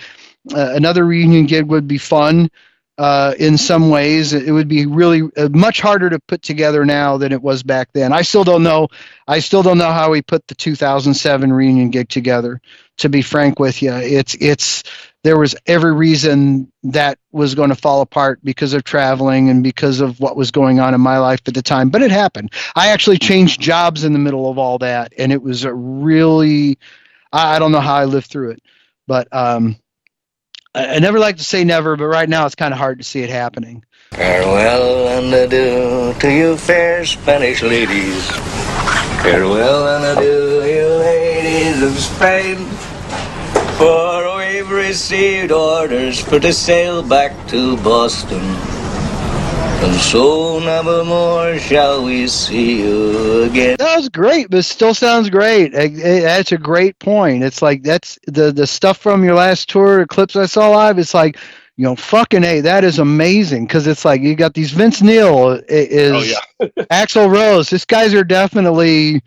uh, another reunion gig would be fun. Uh, in some ways, it would be really uh, much harder to put together now than it was back then. I still don't know. I still don't know how we put the 2007 reunion gig together. To be frank with you, it's it's there was every reason that was going to fall apart because of traveling and because of what was going on in my life at the time. But it happened. I actually changed jobs in the middle of all that, and it was a really I don't know how I lived through it, but um, I, I never like to say never, but right now it's kind of hard to see it happening. Farewell and adieu to you fair Spanish ladies. Farewell and adieu, you ladies of Spain. For we've received orders for to sail back to Boston. And so never more shall we see you again. That was great, but still sounds great. Eh, eh, That's a great point. It's like that's the the stuff from your last tour, clips I saw live. It's like you know, fucking a, that is amazing because it's like you got these Vince Neil is Oh yeah. Axl Rose. These guys are definitely,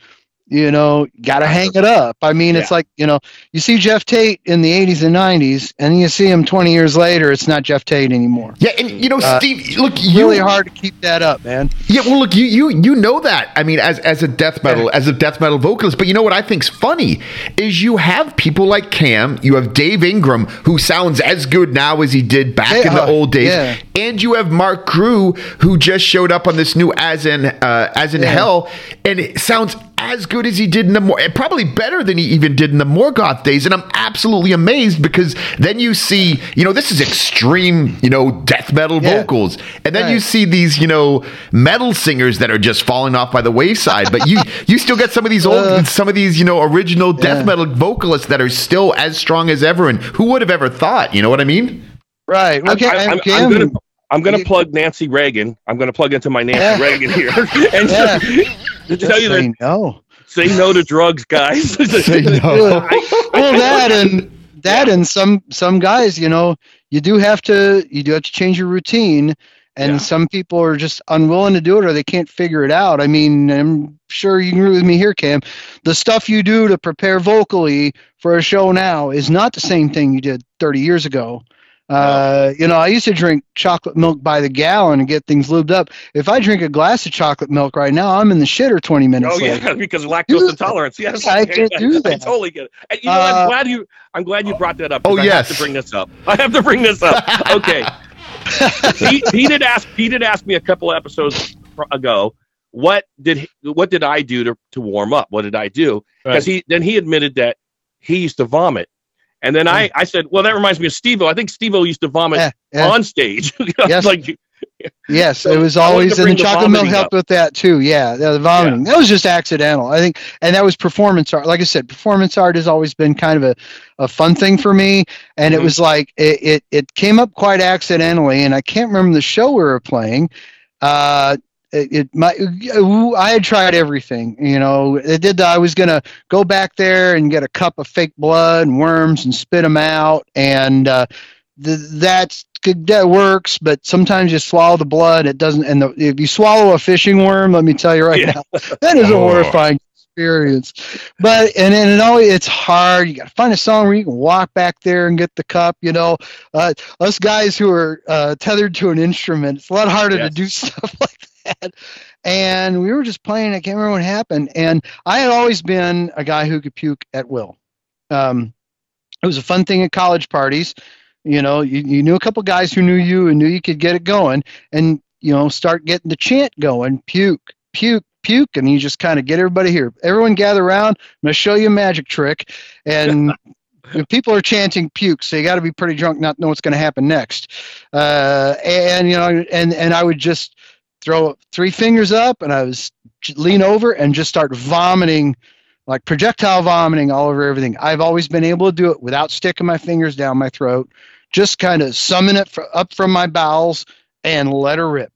you know, got to hang it up. I mean, it's like you know, you see Geoff Tate in the '80s and '90s, and you see him 20 years later. It's not Geoff Tate anymore. Yeah, and you know, Uh, Steve, look, you Really hard to keep that up, man. Yeah, well, look, you you you know that. I mean, as as a death metal as a death metal vocalist, but you know what I think's funny is you have people like Kam, you have Dave Ingram, who sounds as good now as he did back in the Yeah, old days, yeah. and you have Mark Grewe, who just showed up on this new As in uh, As in Yeah. Hell, and it sounds as good as he did in the more, probably better than he even did in the Morgoth days. And I'm absolutely amazed because then you see, you know, this is extreme, you know, death metal Yeah. vocals, and then you see these, you know, metal singers that are just falling off by the wayside. But you you still get some of these old, Uh, some of these, you know, original death yeah. metal vocalists that are still as strong as ever. And who would have ever thought? You know what I mean? Right. I'm, Okay. I'm, I'm, I'm gonna I'm gonna plug Nancy Reagan. I'm gonna plug into my Nancy Yeah. Reagan here and Yeah. To tell you that say no. say no to drugs, guys. Say no. I- I- well that and that and some some guys you know you do have to you do have to change your routine and Yeah. some people are just unwilling to do it or they can't figure it out i mean i'm sure you can agree with me here Kam the stuff you do to prepare vocally for a show now is not the same thing you did 30 years ago uh, you know, I used to drink chocolate milk by the gallon and get things lubed up. If I drink a glass of chocolate milk right now, I'm in the shitter 20 minutes Oh later. yeah, because of lactose intolerance. Yes, I can't do that. I totally get it. And, you know, uh, I'm glad you. I'm glad you brought that up. Oh, I yes. have to bring this up. I have to bring this up. Okay. he, he did ask. He did ask me a couple of episodes ago. What did he, what did I do to, to warm up? What did I do? Because he then he admitted that he used to vomit, and then I, I said, well, that reminds me of Stevo. I think Stevo used to vomit Yeah, yeah. on stage. Yes. like Yes, So it was always, and chocolate milk helped up. with that too. Yeah, the vomiting. That was just accidental. I think, and that was performance art. Like I said, performance art has always been kind of a, a fun thing for me. And it Mhm. was like, it, it, it came up quite accidentally. And I can't remember the show we were playing. Uh, it, it my I had tried everything, you know. It did. I was gonna go back there and get a cup of fake blood and worms and spit them out, and uh, th- that's that works but sometimes you swallow the blood it doesn't and the, if you swallow a fishing worm let me tell you right Yeah. now that is a Oh. horrifying experience but and and it always it's hard you got to find a song where you can walk back there and get the cup you know uh, us guys who are uh, tethered to an instrument it's a lot harder to do stuff like that and we were just playing. I can't remember what happened. And i had always been a guy who could puke at will. Um, it was a fun thing at college parties. You know you, you knew a couple guys who knew you and knew you could get it going and you know start getting the chant going. Puke puke puke. And you just kind of get everybody here. Everyone gather around. I'm going to show you a magic trick. And people are chanting puke so you got to be pretty drunk not know what's going to happen next. Uh, and you know and and i would just throw three fingers up and i was lean over and just start vomiting like projectile vomiting all over everything. I've always been able to do it without sticking my fingers down my throat, just kind of summon it fr- up from my bowels and let her rip.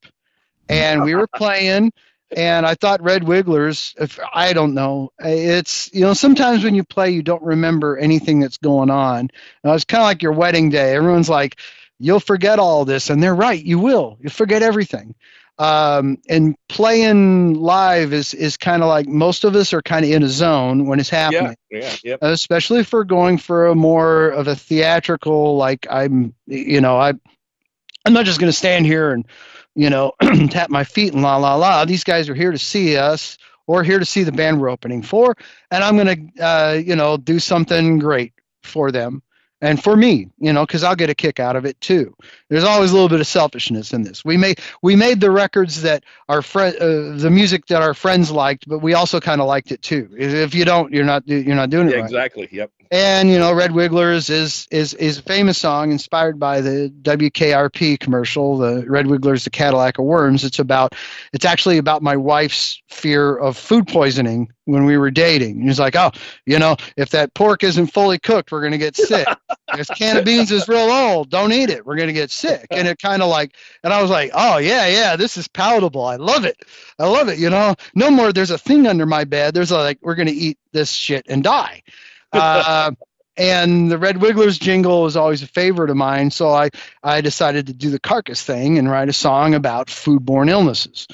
And we were playing, and I thought Red Wigglers, if I don't know, it's, you know, sometimes when you play, you don't remember anything that's going on. Now, it's kind of like your wedding day. Everyone's like, you'll forget all this. And they're right, you will. You forget everything. Um, and playing live is is kind of like most of us are kind of in a zone when it's happening. Yeah, yeah, yep. Especially if we're going for a more of a theatrical, like I'm, you know, I, I'm not just going to stand here and, you know, tap my feet and la la la. These guys are here to see us or here to see the band we're opening for, and I'm going to, uh, you know, do something great for them and for me, you know, because I'll get a kick out of it too. There's always a little bit of selfishness in this. We made we made the records that our friend, uh, the music that our friends liked, but we also kind of liked it too. If you don't, you're not you're not doing it Yeah, right. exactly. Yep. And you know, Red Wigglers is is is a famous song inspired by the WKRP commercial, the Red Wigglers, the Cadillac of Worms. It's about it's actually about my wife's fear of food poisoning when we were dating. And he's like, oh, you know, if that pork isn't fully cooked, we're gonna get sick. this can of beans is real old. Don't eat it. We're gonna get sick. And it kind of like, and I was like, oh yeah, yeah, this is palatable. I love it. I love it. You know, no more. There's a thing under my bed. There's a, like, we're gonna eat this shit and die. Uh, and the Red Wigglers jingle was always a favorite of mine, so I, I decided to do the carcass thing and write a song about foodborne illnesses.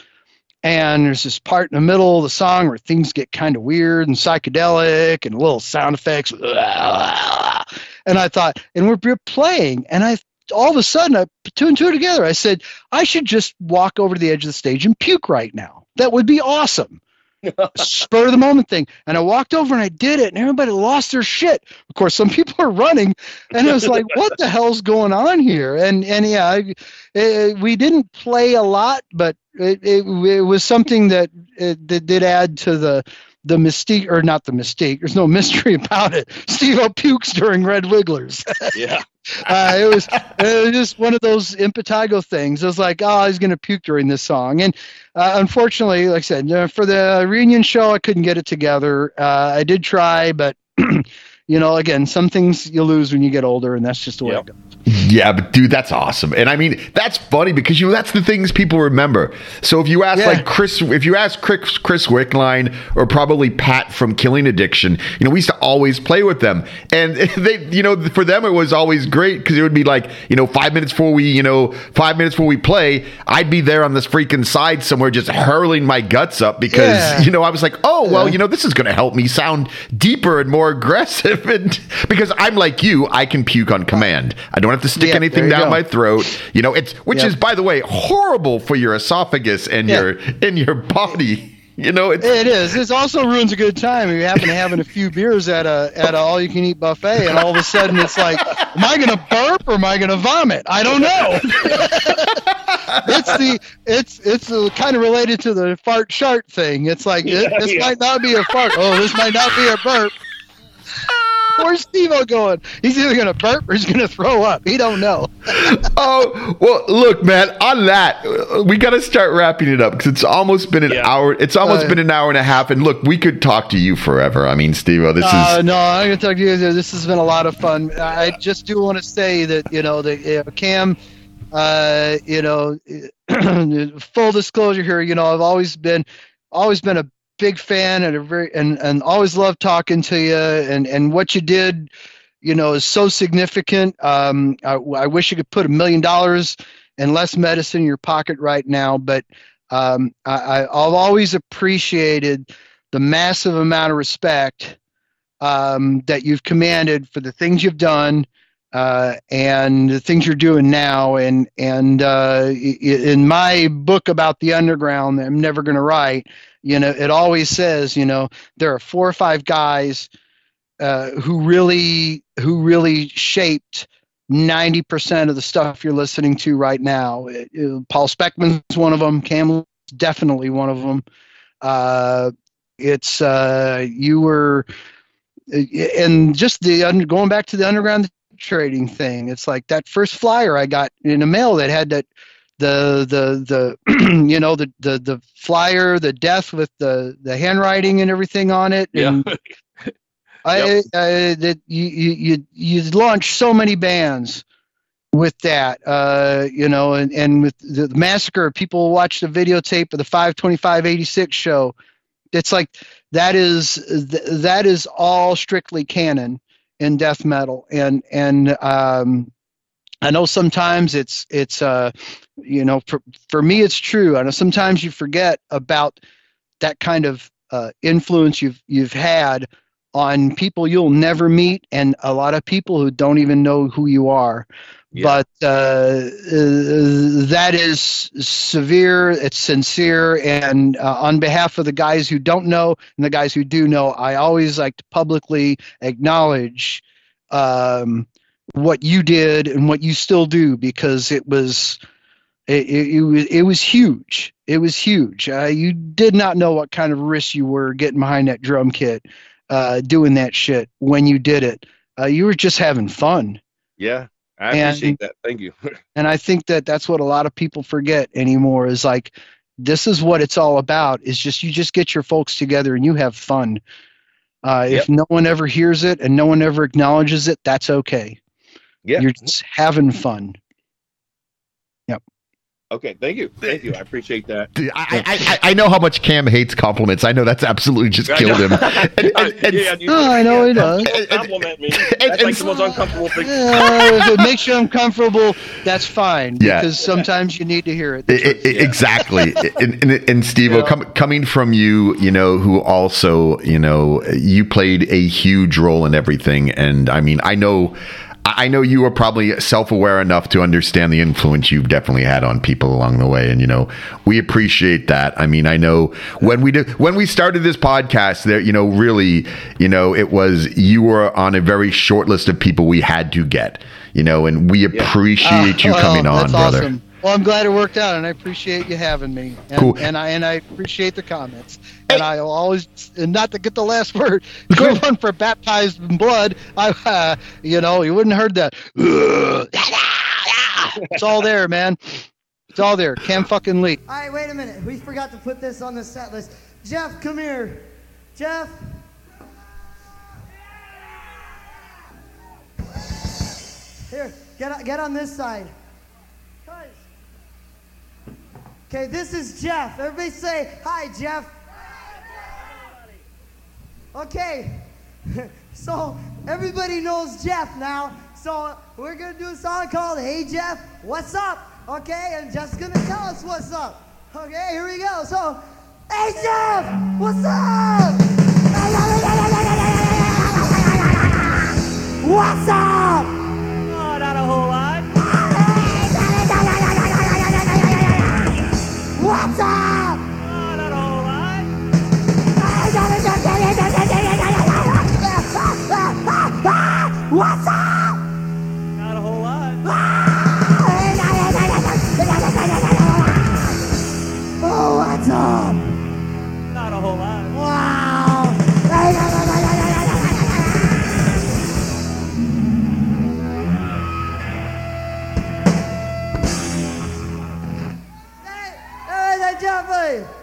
And there's this part in the middle of the song where things get kind of weird and psychedelic and little sound effects. And I thought, and we're, playing, and I all of a sudden, I put two and two together. I said, I should just walk over to the edge of the stage and puke right now. That would be awesome spur of the moment thing. And I walked over and I did it, and everybody lost their shit. Of course, some people are running, and it was like, what the hell's going on here? And and yeah, I, eh, we didn't play a lot, but it, it, it was something that, it, that did add to the the mystique, or not the mystique. There's no mystery about it. Stevo pukes during Red Wigglers. Yeah. uh, it was it was just one of those impetigo things. It was like, oh, he's gonna puke during this song, and uh, unfortunately, like I said, uh, for the reunion show, I couldn't get it together. Uh, I did try, but you know, again, some things you lose when you get older, and that's just the way Yep. it goes. Yeah, but dude, that's awesome. And I mean, that's funny because you know that's the things people remember. So if you ask Yeah. like Chris, if you ask Chris, Chris Wickline or probably Pat from Killing Addiction, you know, we used to always play with them, and they, you know, for them it was always great because it would be like, you know, five minutes before we, you know, five minutes before we play, I'd be there on this freaking side somewhere just hurling my guts up because Yeah. you know I was like, oh well, Yeah. you know, this is going to help me sound deeper and more aggressive, and because I'm like you, I can puke on command. I don't have to stick Yeah, anything down go. my throat. You know, it's which Yep. is by the way horrible for your esophagus and Yeah. your in your body. You know, it's It is. It also ruins a good time if you happen to having a few beers at a at a all you can eat buffet, and all of a sudden it's like, am I going to burp or am I going to vomit? I don't know. it's the it's it's uh, kind of related to the fart shart thing. It's like it- this yeah. might not be a fart. Oh, this might not be a burp. Where's Stevo going? He's either going to burp or he's going to throw up. He don't know. oh well. Look, man. On that, uh, we got to start wrapping it up because it's almost been an Yeah. hour. It's almost Uh, been an hour and a half. And look, we could talk to you forever. I mean, Steve, this Uh, is no, I'm going to talk to you. This has been a lot of fun. I just do want to say that you know the uh, Kam, uh, you know, full disclosure here. You know, I've always been, always been a big fan and a very and and always loved talking to you. And and what you did, you know, is so significant. Um, I, I wish you could put a million dollars and less medicine in your pocket right now, but um, I, I've always appreciated the massive amount of respect um, that you've commanded for the things you've done uh, and the things you're doing now. And and uh, in my book about the underground, that I'm never going to write. You know, it always says, you know, there are four or five guys uh, who really who really shaped. 90% of the stuff you're listening to right now. It- it- Paul Speckmann's one of them. Kam definitely one of them. Uh, it's uh, you were and just the going back to the underground trading thing it's like that first flyer i got in the mail that had that the the the you know the the the flyer the death with the the handwriting and everything on it. Yeah. and I, I that you you you you launched so many bands with that uh you know and and with the massacre people watch the videotape of the 52586 show. It's like that is that is all strictly canon in death metal. And and um I know sometimes it's it's uh you know for for me it's true. I know sometimes you forget about that kind of uh, influence you've you've had on people you'll never meet and a lot of people who don't even know who you are. Yeah. But uh, uh, that is severe. It's sincere, and uh, on behalf of the guys who don't know and the guys who do know, I always like to publicly acknowledge um, what you did and what you still do because it was it, it, it was it was huge. It was huge. Uh, you did not know what kind of risk you were getting behind that drum kit, uh, doing that shit when you did it. Uh, you were just having fun. Yeah, I And- appreciate that. Thank you. And I think that that's what a lot of people forget anymore is like, this is what it's all about is just you just get your folks together and you have fun. Uh, Yep. If no one ever hears it and no one ever acknowledges it, that's okay. Yeah. You're just having fun. Yep. Okay. Thank you. Thank you. I appreciate that. Dude, I, I, I, I know how much Kam hates compliments. I know that's absolutely just killed him. And- and- and- yeah, you, Oh, I know he does. Don't compliment me. and- That's like the most uncomfortable thing. Uh, if it makes you uncomfortable, that's fine. Yeah. Because sometimes you need to hear it. I- I- I- Exactly. and, and, and Steve, Yeah. com- coming from you, you know, who also, you know, you played a huge role in everything. And I mean, I know. I know you are probably self-aware enough to understand the influence you've definitely had on people along the way, and you know we appreciate that. I mean, I know when we did when we started this podcast, there, you know, really, you know, it was you were on a very short list of people we had to get, you know, and we appreciate Oh, you well, coming on, brother. Awesome. Well, I'm glad it worked out, and I appreciate you having me. And, Cool. and I and I appreciate the comments. And I will always, and not to get the last word, Go. go one for baptized in blood. I, uh, you know, you wouldn't have heard that. it's all there, man. It's all there. Kam fucking Lee. All right, wait a minute. We forgot to put this on the set list. Jeff, come here. Jeff. Here, get get on this side. Guys. Okay, this is Jeff. Everybody say hi, Jeff. Okay, so everybody knows Jeff now. So we're gonna do a song called "Hey Jeff, What's Up?" Okay, and Jeff's gonna tell us what's up. Okay, here we go. So, hey Jeff, what's up? What's up? What's up? Oh. What's up? Not a whole lot. Oh, what's up? Jeffrey.